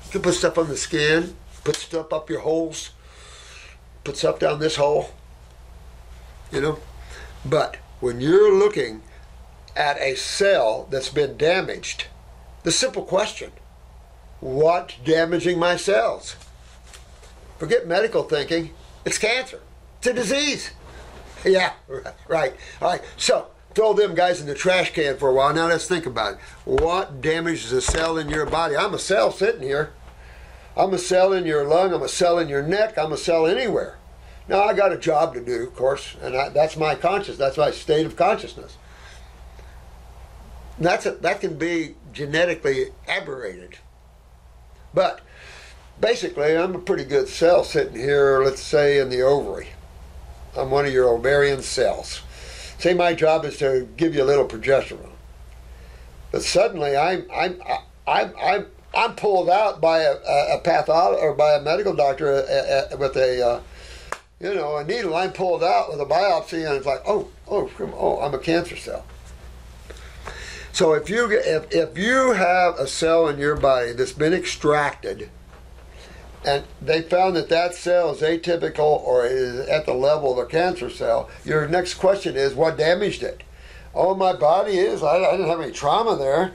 You can put stuff on the skin, put stuff up your holes, put stuff down this hole, you know. But when you're looking at a cell that's been damaged, the simple question what's damaging my cells? Forget medical thinking, it's cancer, it's a disease. Yeah, right. All right, so throw them guys in the trash can for a while. Now let's think about it. What damages a cell in your body? I'm a cell sitting here. I'm a cell in your lung. I'm a cell in your neck. I'm a cell anywhere. Now I got a job to do, of course, and I, that's my conscious. That's my state of consciousness. That's a, that can be genetically aberrated, but basically, I'm a pretty good cell sitting here. Let's say in the ovary. I'm one of your ovarian cells. Say my job is to give you a little progesterone, but suddenly I'm I'm I'm I'm I'm pulled out by a, a pathologist or by a medical doctor uh, uh, with a uh, you know a needle. I'm pulled out with a biopsy, and it's like oh oh oh I'm a cancer cell. So if you if if you have a cell in your body that's been extracted and they found that that cell is atypical or is at the level of a cancer cell, your next question is what damaged it? Oh, my body is. I, I didn't have any trauma there.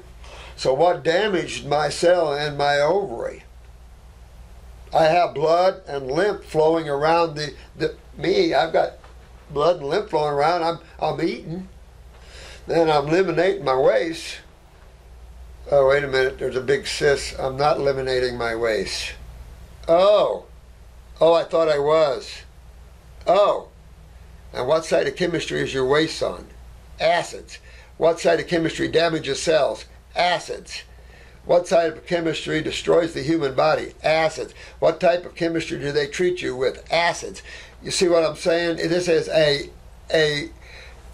So, what damaged my cell and my ovary? I have blood and lymph flowing around the, the me. I've got blood and lymph flowing around. I'm I'm eating. Then I'm eliminating my waste. Oh, wait a minute. There's a big cyst. I'm not eliminating my waste. Oh. Oh, I thought I was. Oh. And what side of chemistry is your waste on? Acids. What side of chemistry damages cells? Acids. What side of chemistry destroys the human body? Acids. What type of chemistry do they treat you with? Acids. You see what I'm saying? This is a a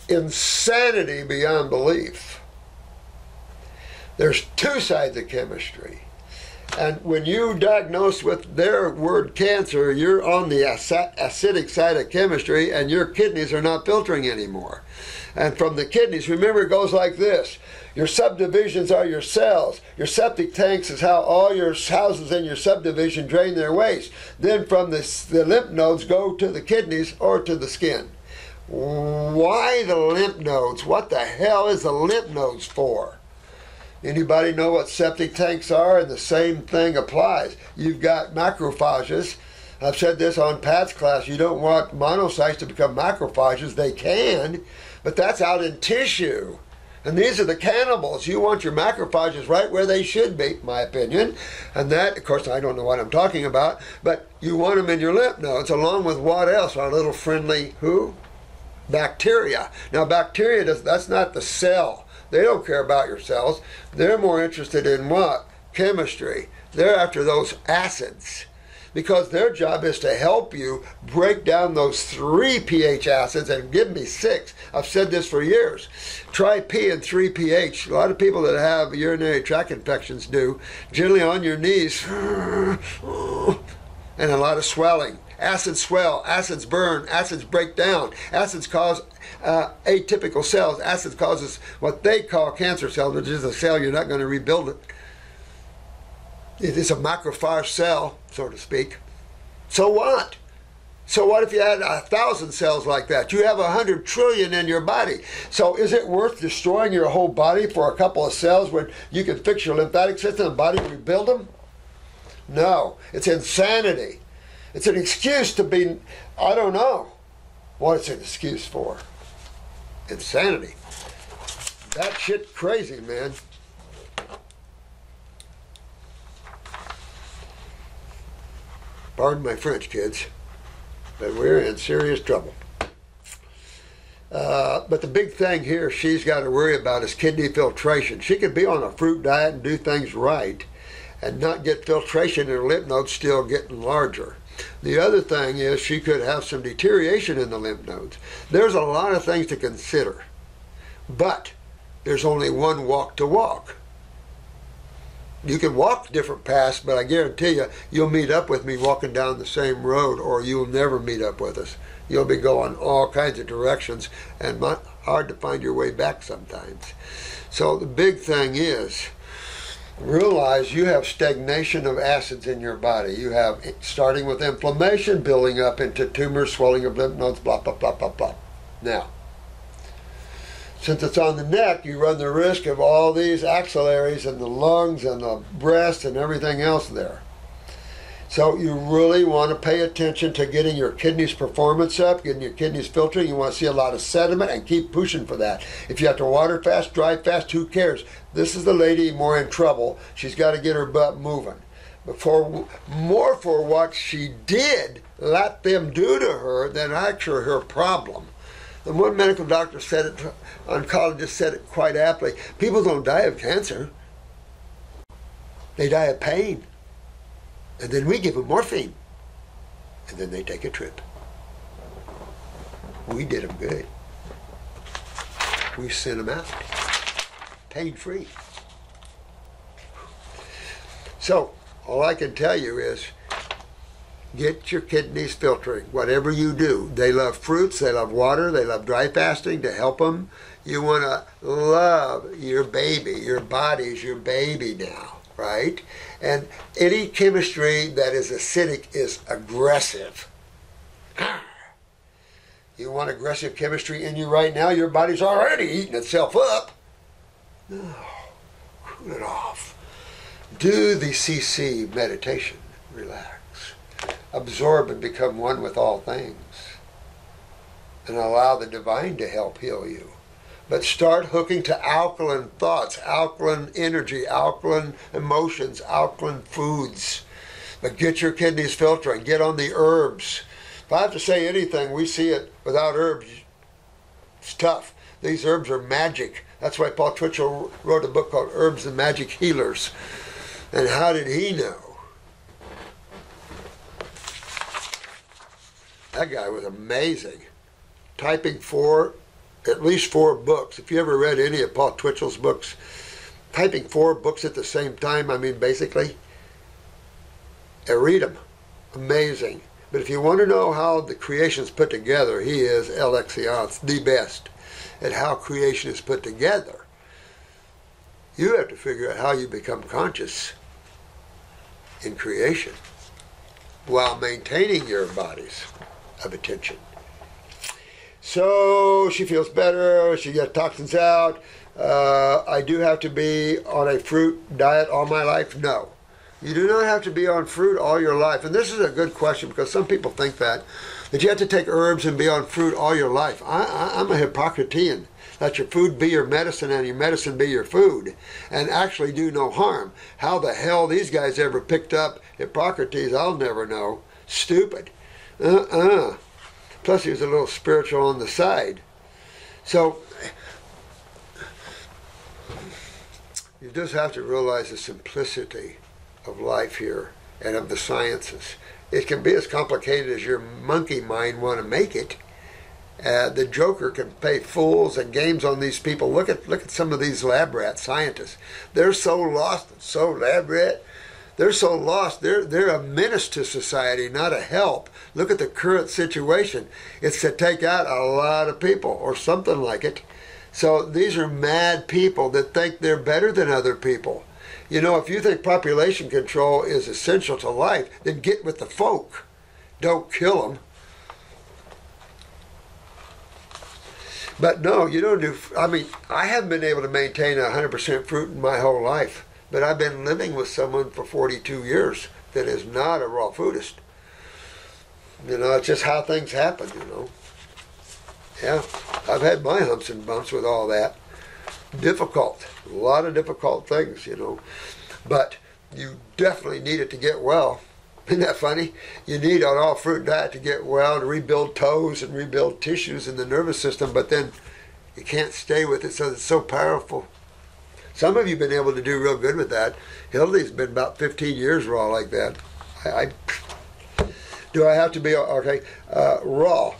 insanity beyond belief. There's two sides of chemistry. And when you diagnose with their word cancer, you're on the acidic side of chemistry and your kidneys are not filtering anymore. And from the kidneys, remember it goes like this. Your subdivisions are your cells. Your septic tanks is how all your houses in your subdivision drain their waste. Then from the, the lymph nodes go to the kidneys or to the skin. Why the lymph nodes? What the hell is the lymph nodes for? Anybody know what septic tanks are? And the same thing applies. You've got macrophages. I've said this on Pat's class. You don't want monocytes to become macrophages. They can, but that's out in tissue. And these are the cannibals. You want your macrophages right where they should be, my opinion. And that, of course, I don't know what I'm talking about, but you want them in your lymph nodes along with what else? Our little friendly who? Bacteria. Now, bacteria, does, that's not the cell They don't care about your cells. They're more interested in what? Chemistry. They're after those acids because their job is to help you break down those three pH acids and give me six. I've said this for years. Try P and 3 pH. A lot of people that have urinary tract infections do. Generally on your knees and a lot of swelling. Acids swell, acids burn, acids break down, acids cause uh, atypical cells. Acids causes what they call cancer cells, which is a cell you're not going to rebuild it. It is a macrophage cell, so to speak. So what? So what if you had a thousand cells like that? You have a hundred trillion in your body. So is it worth destroying your whole body for a couple of cells when you can fix your lymphatic system and body rebuild them? No, it's insanity. It's an excuse to be, I don't know what it's an excuse for. Insanity. That shit crazy, man. Pardon my French, kids, but we're in serious trouble. Uh, but the big thing here she's got to worry about is kidney filtration. She could be on a fruit diet and do things right and not get filtration and her lymph nodes still getting larger. The other thing is she could have some deterioration in the lymph nodes. There's a lot of things to consider, but there's only one walk to walk. You can walk different paths, but I guarantee you, you'll meet up with me walking down the same road, or you'll never meet up with us. You'll be going all kinds of directions, and hard to find your way back sometimes. So the big thing is realize you have stagnation of acids in your body. You have starting with inflammation, building up into tumors, swelling of lymph nodes, blah, blah, blah, blah, blah. Now, since it's on the neck, you run the risk of all these axillaries and the lungs and the breast and everything else there. So you really want to pay attention to getting your kidneys performance up, getting your kidneys filtering. You want to see a lot of sediment and keep pushing for that. If you have to water fast, dry fast, who cares? This is the lady more in trouble. She's got to get her butt moving. For more for what she did let them do to her than actually her problem. And one medical doctor said it, oncologist said it quite aptly. People don't die of cancer. They die of pain. And then we give them morphine. And then they take a trip. We did them good. We sent them out. Pain free. So, all I can tell you is get your kidneys filtering. Whatever you do, they love fruits, they love water, they love dry fasting to help them. You want to love your baby. Your body's your baby now, right? And any chemistry that is acidic is aggressive. You want aggressive chemistry in you right now? Your body's already eating itself up. Cool it off. Do the CC meditation. Relax. Absorb and become one with all things. And allow the divine to help heal you but start hooking to alkaline thoughts, alkaline energy, alkaline emotions, alkaline foods. But get your kidneys filtering, get on the herbs. If I have to say anything, we see it without herbs. It's tough. These herbs are magic. That's why Paul Twitchell wrote a book called Herbs and Magic Healers. And how did he know? That guy was amazing. Typing four at least four books. If you ever read any of Paul Twitchell's books, typing four books at the same time, I mean, basically, I read them. Amazing. But if you want to know how the creation's put together, he is Excellence, the best at how creation is put together. You have to figure out how you become conscious in creation while maintaining your bodies of attention. So she feels better. She gets toxins out. Uh, I do have to be on a fruit diet all my life? No. You do not have to be on fruit all your life. And this is a good question because some people think that, that you have to take herbs and be on fruit all your life. I, I'm a Hippocratean. Let your food be your medicine and your medicine be your food and actually do no harm. How the hell these guys ever picked up Hippocrates, I'll never know. Stupid. Uh-uh. Plus, he was a little spiritual on the side. So, You just have to realize the simplicity of life here and of the sciences. It can be as complicated as your monkey mind want to make it. Uh, the Joker can play fools and games on these people. Look at look at some of these lab rat scientists. They're so lost so lab rat. They're so lost. They're they're a menace to society, not a help. Look at the current situation. It's to take out a lot of people or something like it. So these are mad people that think they're better than other people. You know, if you think population control is essential to life, then get with the folk. Don't kill them. But no, you don't do. I mean, I haven't been able to maintain 100% fruit in my whole life, but I've been living with someone for 42 years that is not a raw foodist. You know, it's just how things happen, you know. Yeah, I've had my humps and bumps with all that. Difficult, a lot of difficult things, you know. But you definitely need it to get well. Isn't that funny? You need an all fruit diet to get well, to rebuild toes and rebuild tissues in the nervous system, but then you can't stay with it, so it's so powerful. Some of you have been able to do real good with that. Hildy's been about 15 years raw like that. I, I do I have to be okay uh, raw?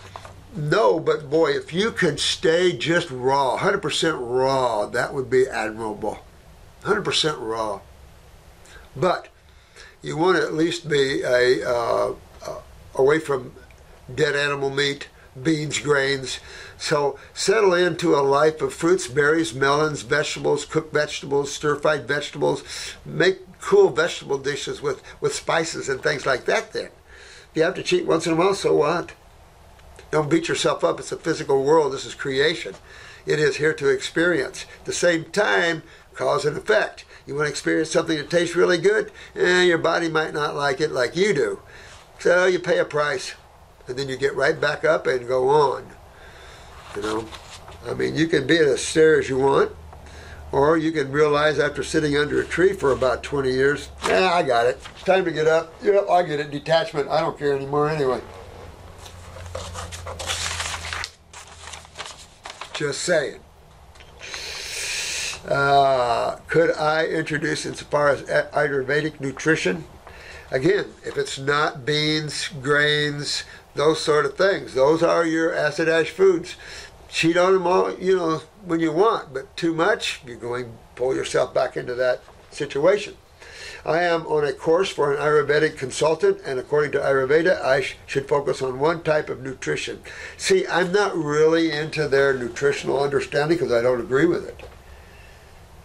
No, but boy, if you could stay just raw, 100% raw, that would be admirable. 100% raw. But you want to at least be a uh, uh, away from dead animal meat, beans, grains. So settle into a life of fruits, berries, melons, vegetables, cooked vegetables, stir-fried vegetables. Make cool vegetable dishes with, with spices and things like that then. If you have to cheat once in a while, so what? Don't beat yourself up. It's a physical world. This is creation. It is here to experience. At the same time, cause and effect. You want to experience something that tastes really good? Eh, your body might not like it like you do. So you pay a price. And then you get right back up and go on. You know? I mean, you can be as stare as you want. Or you can realize after sitting under a tree for about 20 years, yeah, I got it. Time to get up. Yep, I get it. Detachment. I don't care anymore anyway. Just saying. Uh, could I introduce insofar as Ayurvedic nutrition? Again, if it's not beans, grains, those sort of things, those are your acid ash foods. Cheat on them all, you know, when you want, but too much, you're going to pull yourself back into that situation. I am on a course for an Ayurvedic consultant, and according to Ayurveda, I sh- should focus on one type of nutrition. See, I'm not really into their nutritional understanding because I don't agree with it.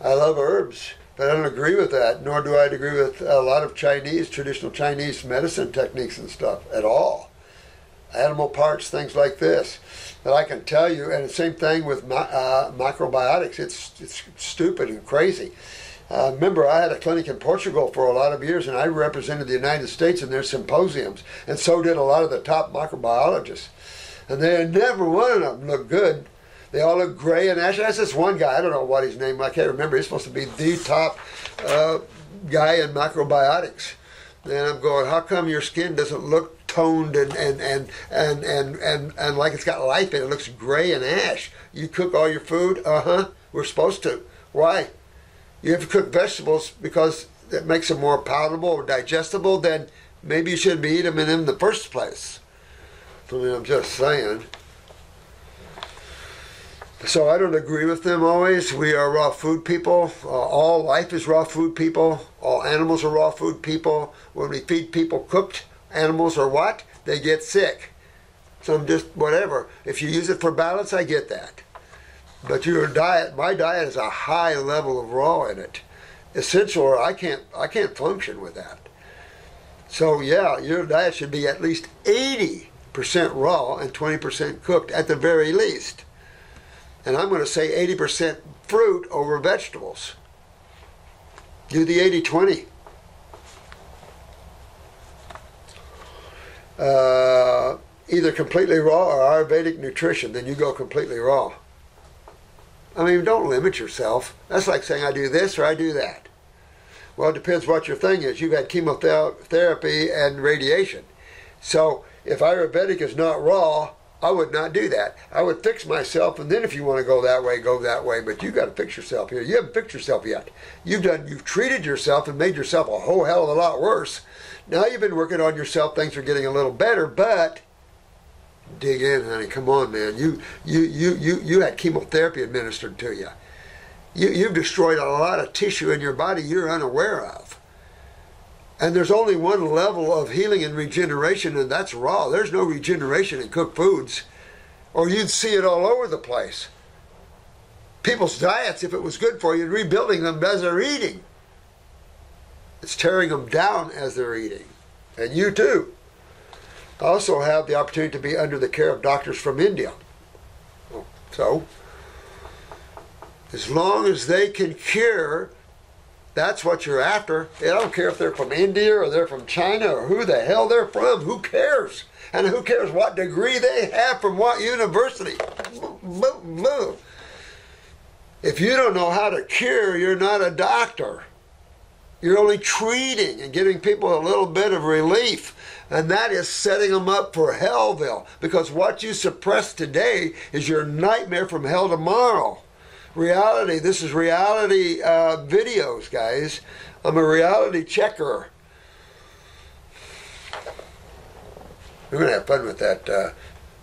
I love herbs, but I don't agree with that, nor do I agree with a lot of Chinese, traditional Chinese medicine techniques and stuff at all. Animal parts, things like this. But I can tell you, and the same thing with uh, macrobiotics, it's, it's stupid and crazy. Uh, remember, I had a clinic in Portugal for a lot of years, and I represented the United States in their symposiums, and so did a lot of the top microbiologists. And they never one of them looked good. They all look gray and ashy. That's this one guy. I don't know what his name. I can't remember. He's supposed to be the top uh, guy in macrobiotics. And I'm going, how come your skin doesn't look toned and and and and and and, and like it's got life in it? It looks gray and ash. You cook all your food? Uh huh. We're supposed to. Why? You have to cook vegetables because it makes them more palatable or digestible, then maybe you shouldn't be eating them in the first place. I mean, I'm just saying. So I don't agree with them always. We are raw food people. Uh, all life is raw food people. All animals are raw food people. When we feed people cooked animals or what, they get sick. So I'm just whatever. If you use it for balance, I get that. But your diet, my diet has a high level of raw in it. Essential, or I can't, I can't function with that. So yeah, your diet should be at least 80% raw and 20% cooked at the very least. And I'm going to say 80% fruit over vegetables. Do the 80 20. Uh, either completely raw or Ayurvedic nutrition, then you go completely raw. I mean, don't limit yourself. That's like saying I do this or I do that. Well, it depends what your thing is. You've had chemotherapy and radiation. So if Ayurvedic is not raw, I would not do that. I would fix myself, and then if you want to go that way, go that way. But you got to fix yourself here. You haven't fixed yourself yet. You've done. You've treated yourself and made yourself a whole hell of a lot worse. Now you've been working on yourself. Things are getting a little better, but dig in, honey. Come on, man. You you you you you had chemotherapy administered to you. You you've destroyed a lot of tissue in your body you're unaware of. And there's only one level of healing and regeneration, and that's raw. There's no regeneration in cooked foods, or you'd see it all over the place. People's diets, if it was good for you, rebuilding them as they're eating. It's tearing them down as they're eating. And you too. I also have the opportunity to be under the care of doctors from India. So, as long as they can cure that's what you're after. I don't care if they're from India or they're from China or who the hell they're from. Who cares? And who cares what degree they have from what university? If you don't know how to cure, you're not a doctor. You're only treating and giving people a little bit of relief. And that is setting them up for Hellville. Because what you suppress today is your nightmare from hell tomorrow reality. This is reality uh, videos, guys. I'm a reality checker. We're gonna have fun with that, uh,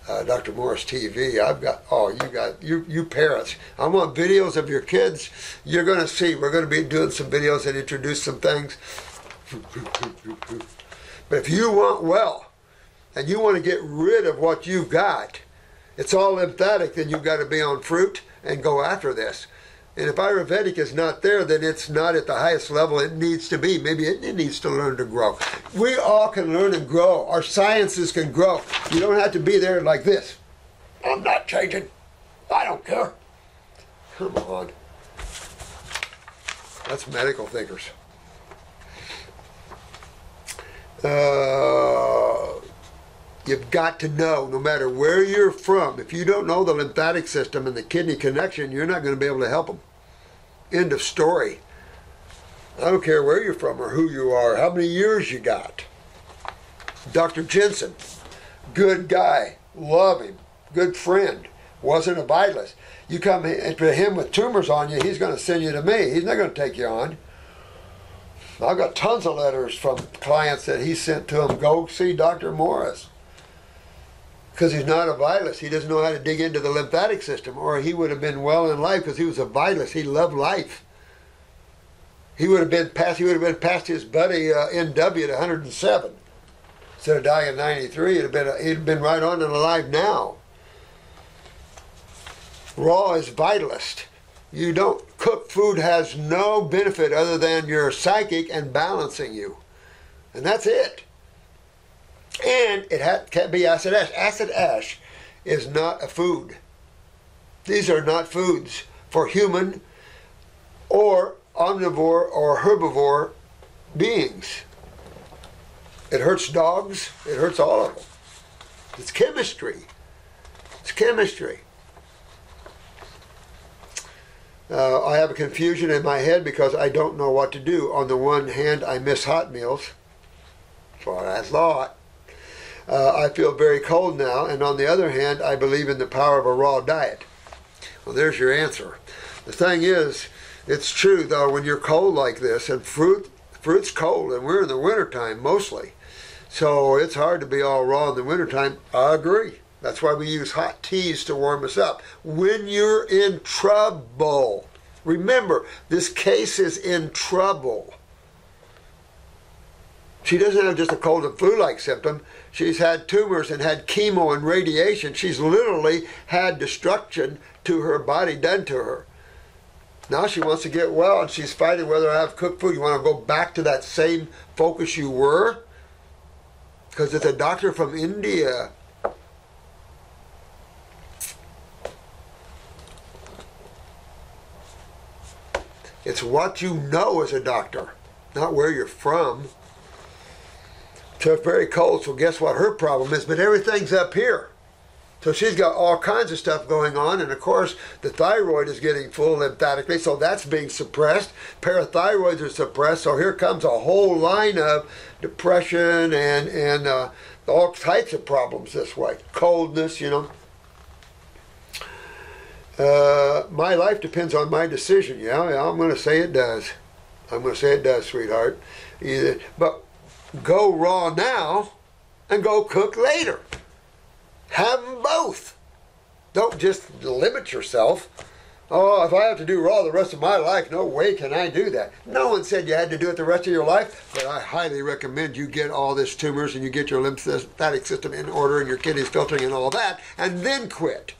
uh, Dr. Morse TV. I've got oh, you got you you parents. I want videos of your kids. You're gonna see. We're gonna be doing some videos and introduce some things. But if you want well, and you want to get rid of what you've got, it's all lymphatic. Then you've got to be on fruit and go after this. And if Ayurvedic is not there, then it's not at the highest level it needs to be. Maybe it, it, needs to learn to grow. We all can learn and grow. Our sciences can grow. You don't have to be there like this. I'm not changing. I don't care. Come on. That's medical thinkers. Uh, You've got to know, no matter where you're from, if you don't know the lymphatic system and the kidney connection, you're not going to be able to help them. End of story. I don't care where you're from or who you are, how many years you got. Dr. Jensen, good guy, love him, good friend, wasn't a vitalist. You come to him with tumors on you, he's going to send you to me. He's not going to take you on. I've got tons of letters from clients that he sent to him. Go see Dr. Morse because he's not a vitalist. He doesn't know how to dig into the lymphatic system, or he would have been well in life because he was a vitalist. He loved life. He would have been past. He would have been past his buddy uh, NW at 107 instead of dying at 93. He'd have been he'd have been right on and alive now. Raw is vitalist. You don't cook food has no benefit other than your psychic and balancing you, and that's it and it ha- can't be acid ash. Acid ash is not a food. These are not foods for human or omnivore or herbivore beings. It hurts dogs, it hurts all of them. It's chemistry. It's chemistry. Uh, I have a confusion in my head because I don't know what to do. On the one hand, I miss hot meals. That's what I thought. Uh, I feel very cold now, and on the other hand, I believe in the power of a raw diet. Well, there's your answer. The thing is, it's true though when you're cold like this, and fruit fruit's cold, and we're in the wintertime mostly, so it's hard to be all raw in the wintertime. I agree. That's why we use hot teas to warm us up. When you're in trouble, remember this case is in trouble. She doesn't have just a cold and flu like symptom. She's had tumors and had chemo and radiation. She's literally had destruction to her body done to her. Now she wants to get well and she's fighting whether I have cooked food. You want to go back to that same focus you were? Because it's a doctor from India. It's what you know as a doctor, not where you're from. So it's very cold. So guess what her problem is? But everything's up here. So she's got all kinds of stuff going on, and of course the thyroid is getting full lymphatically, so that's being suppressed. Parathyroids are suppressed, so here comes a whole line of depression and and uh, all types of problems this way. Coldness, you know. Uh, my life depends on my decision. Yeah, I'm going to say it does. I'm going to say it does, sweetheart. Either, but go raw now and go cook later. Have them both. Don't just limit yourself. Oh, if I have to do raw the rest of my life, no way can I do that. No one said you had to do it the rest of your life, but I highly recommend you get all this tumors and you get your lymphatic system in order and your kidneys filtering and all that, and then quit.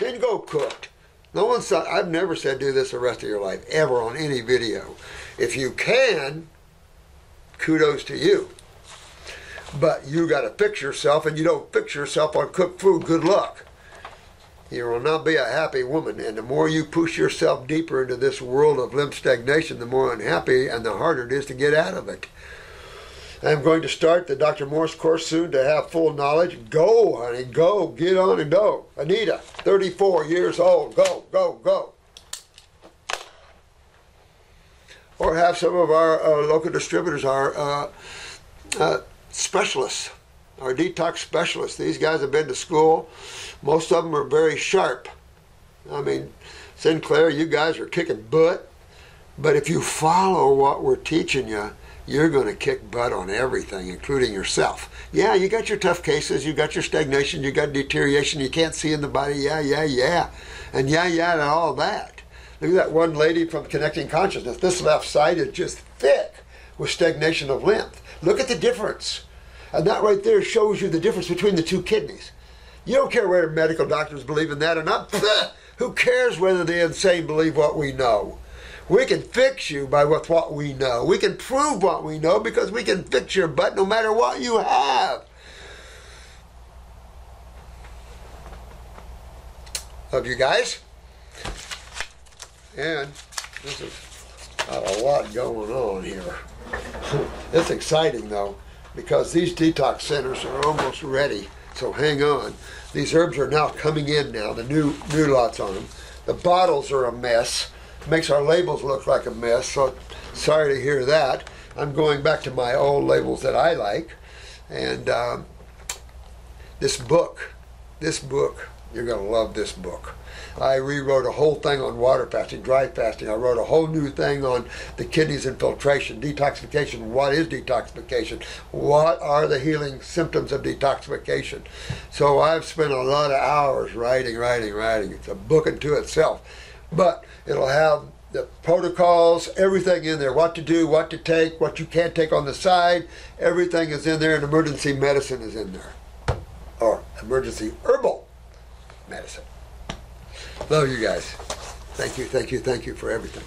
Then go cooked. No one said, I've never said do this the rest of your life, ever on any video. If you can, kudos to you. But you got to fix yourself, and you don't fix yourself on cooked food. Good luck. You will not be a happy woman. And the more you push yourself deeper into this world of lymph stagnation, the more unhappy and the harder it is to get out of it. I'm going to start the Dr. Morse course soon to have full knowledge. Go, honey, go, get on and go. Anita, 34 years old, go, go, go. Or have some of our uh, local distributors, our uh, uh, specialists, our detox specialists. These guys have been to school. Most of them are very sharp. I mean, Sinclair, you guys are kicking butt. But if you follow what we're teaching you, you're going to kick butt on everything, including yourself. Yeah, you got your tough cases, you got your stagnation, you got deterioration, you can't see in the body. Yeah, yeah, yeah. And yeah, yeah, and all that. Look at that one lady from Connecting Consciousness. This left side is just thick with stagnation of lymph. Look at the difference. And that right there shows you the difference between the two kidneys. You don't care whether medical doctors believe in that or not. Who cares whether the insane believe what we know? We can fix you by with what we know. We can prove what we know because we can fix your butt no matter what you have. Love you guys. And this is got a lot going on here. it's exciting though because these detox centers are almost ready. So hang on. These herbs are now coming in now, the new new lots on them. The bottles are a mess makes our labels look like a mess. So sorry to hear that. I'm going back to my old labels that I like. And um, this book, this book, you're going to love this book. I rewrote a whole thing on water fasting, dry fasting. I wrote a whole new thing on the kidneys and filtration, detoxification. What is detoxification? What are the healing symptoms of detoxification? So I've spent a lot of hours writing, writing, writing. It's a book unto itself but it'll have the protocols, everything in there, what to do, what to take, what you can't take on the side, everything is in there, and emergency medicine is in there, or emergency herbal medicine. Love you guys. Thank you, thank you, thank you for everything.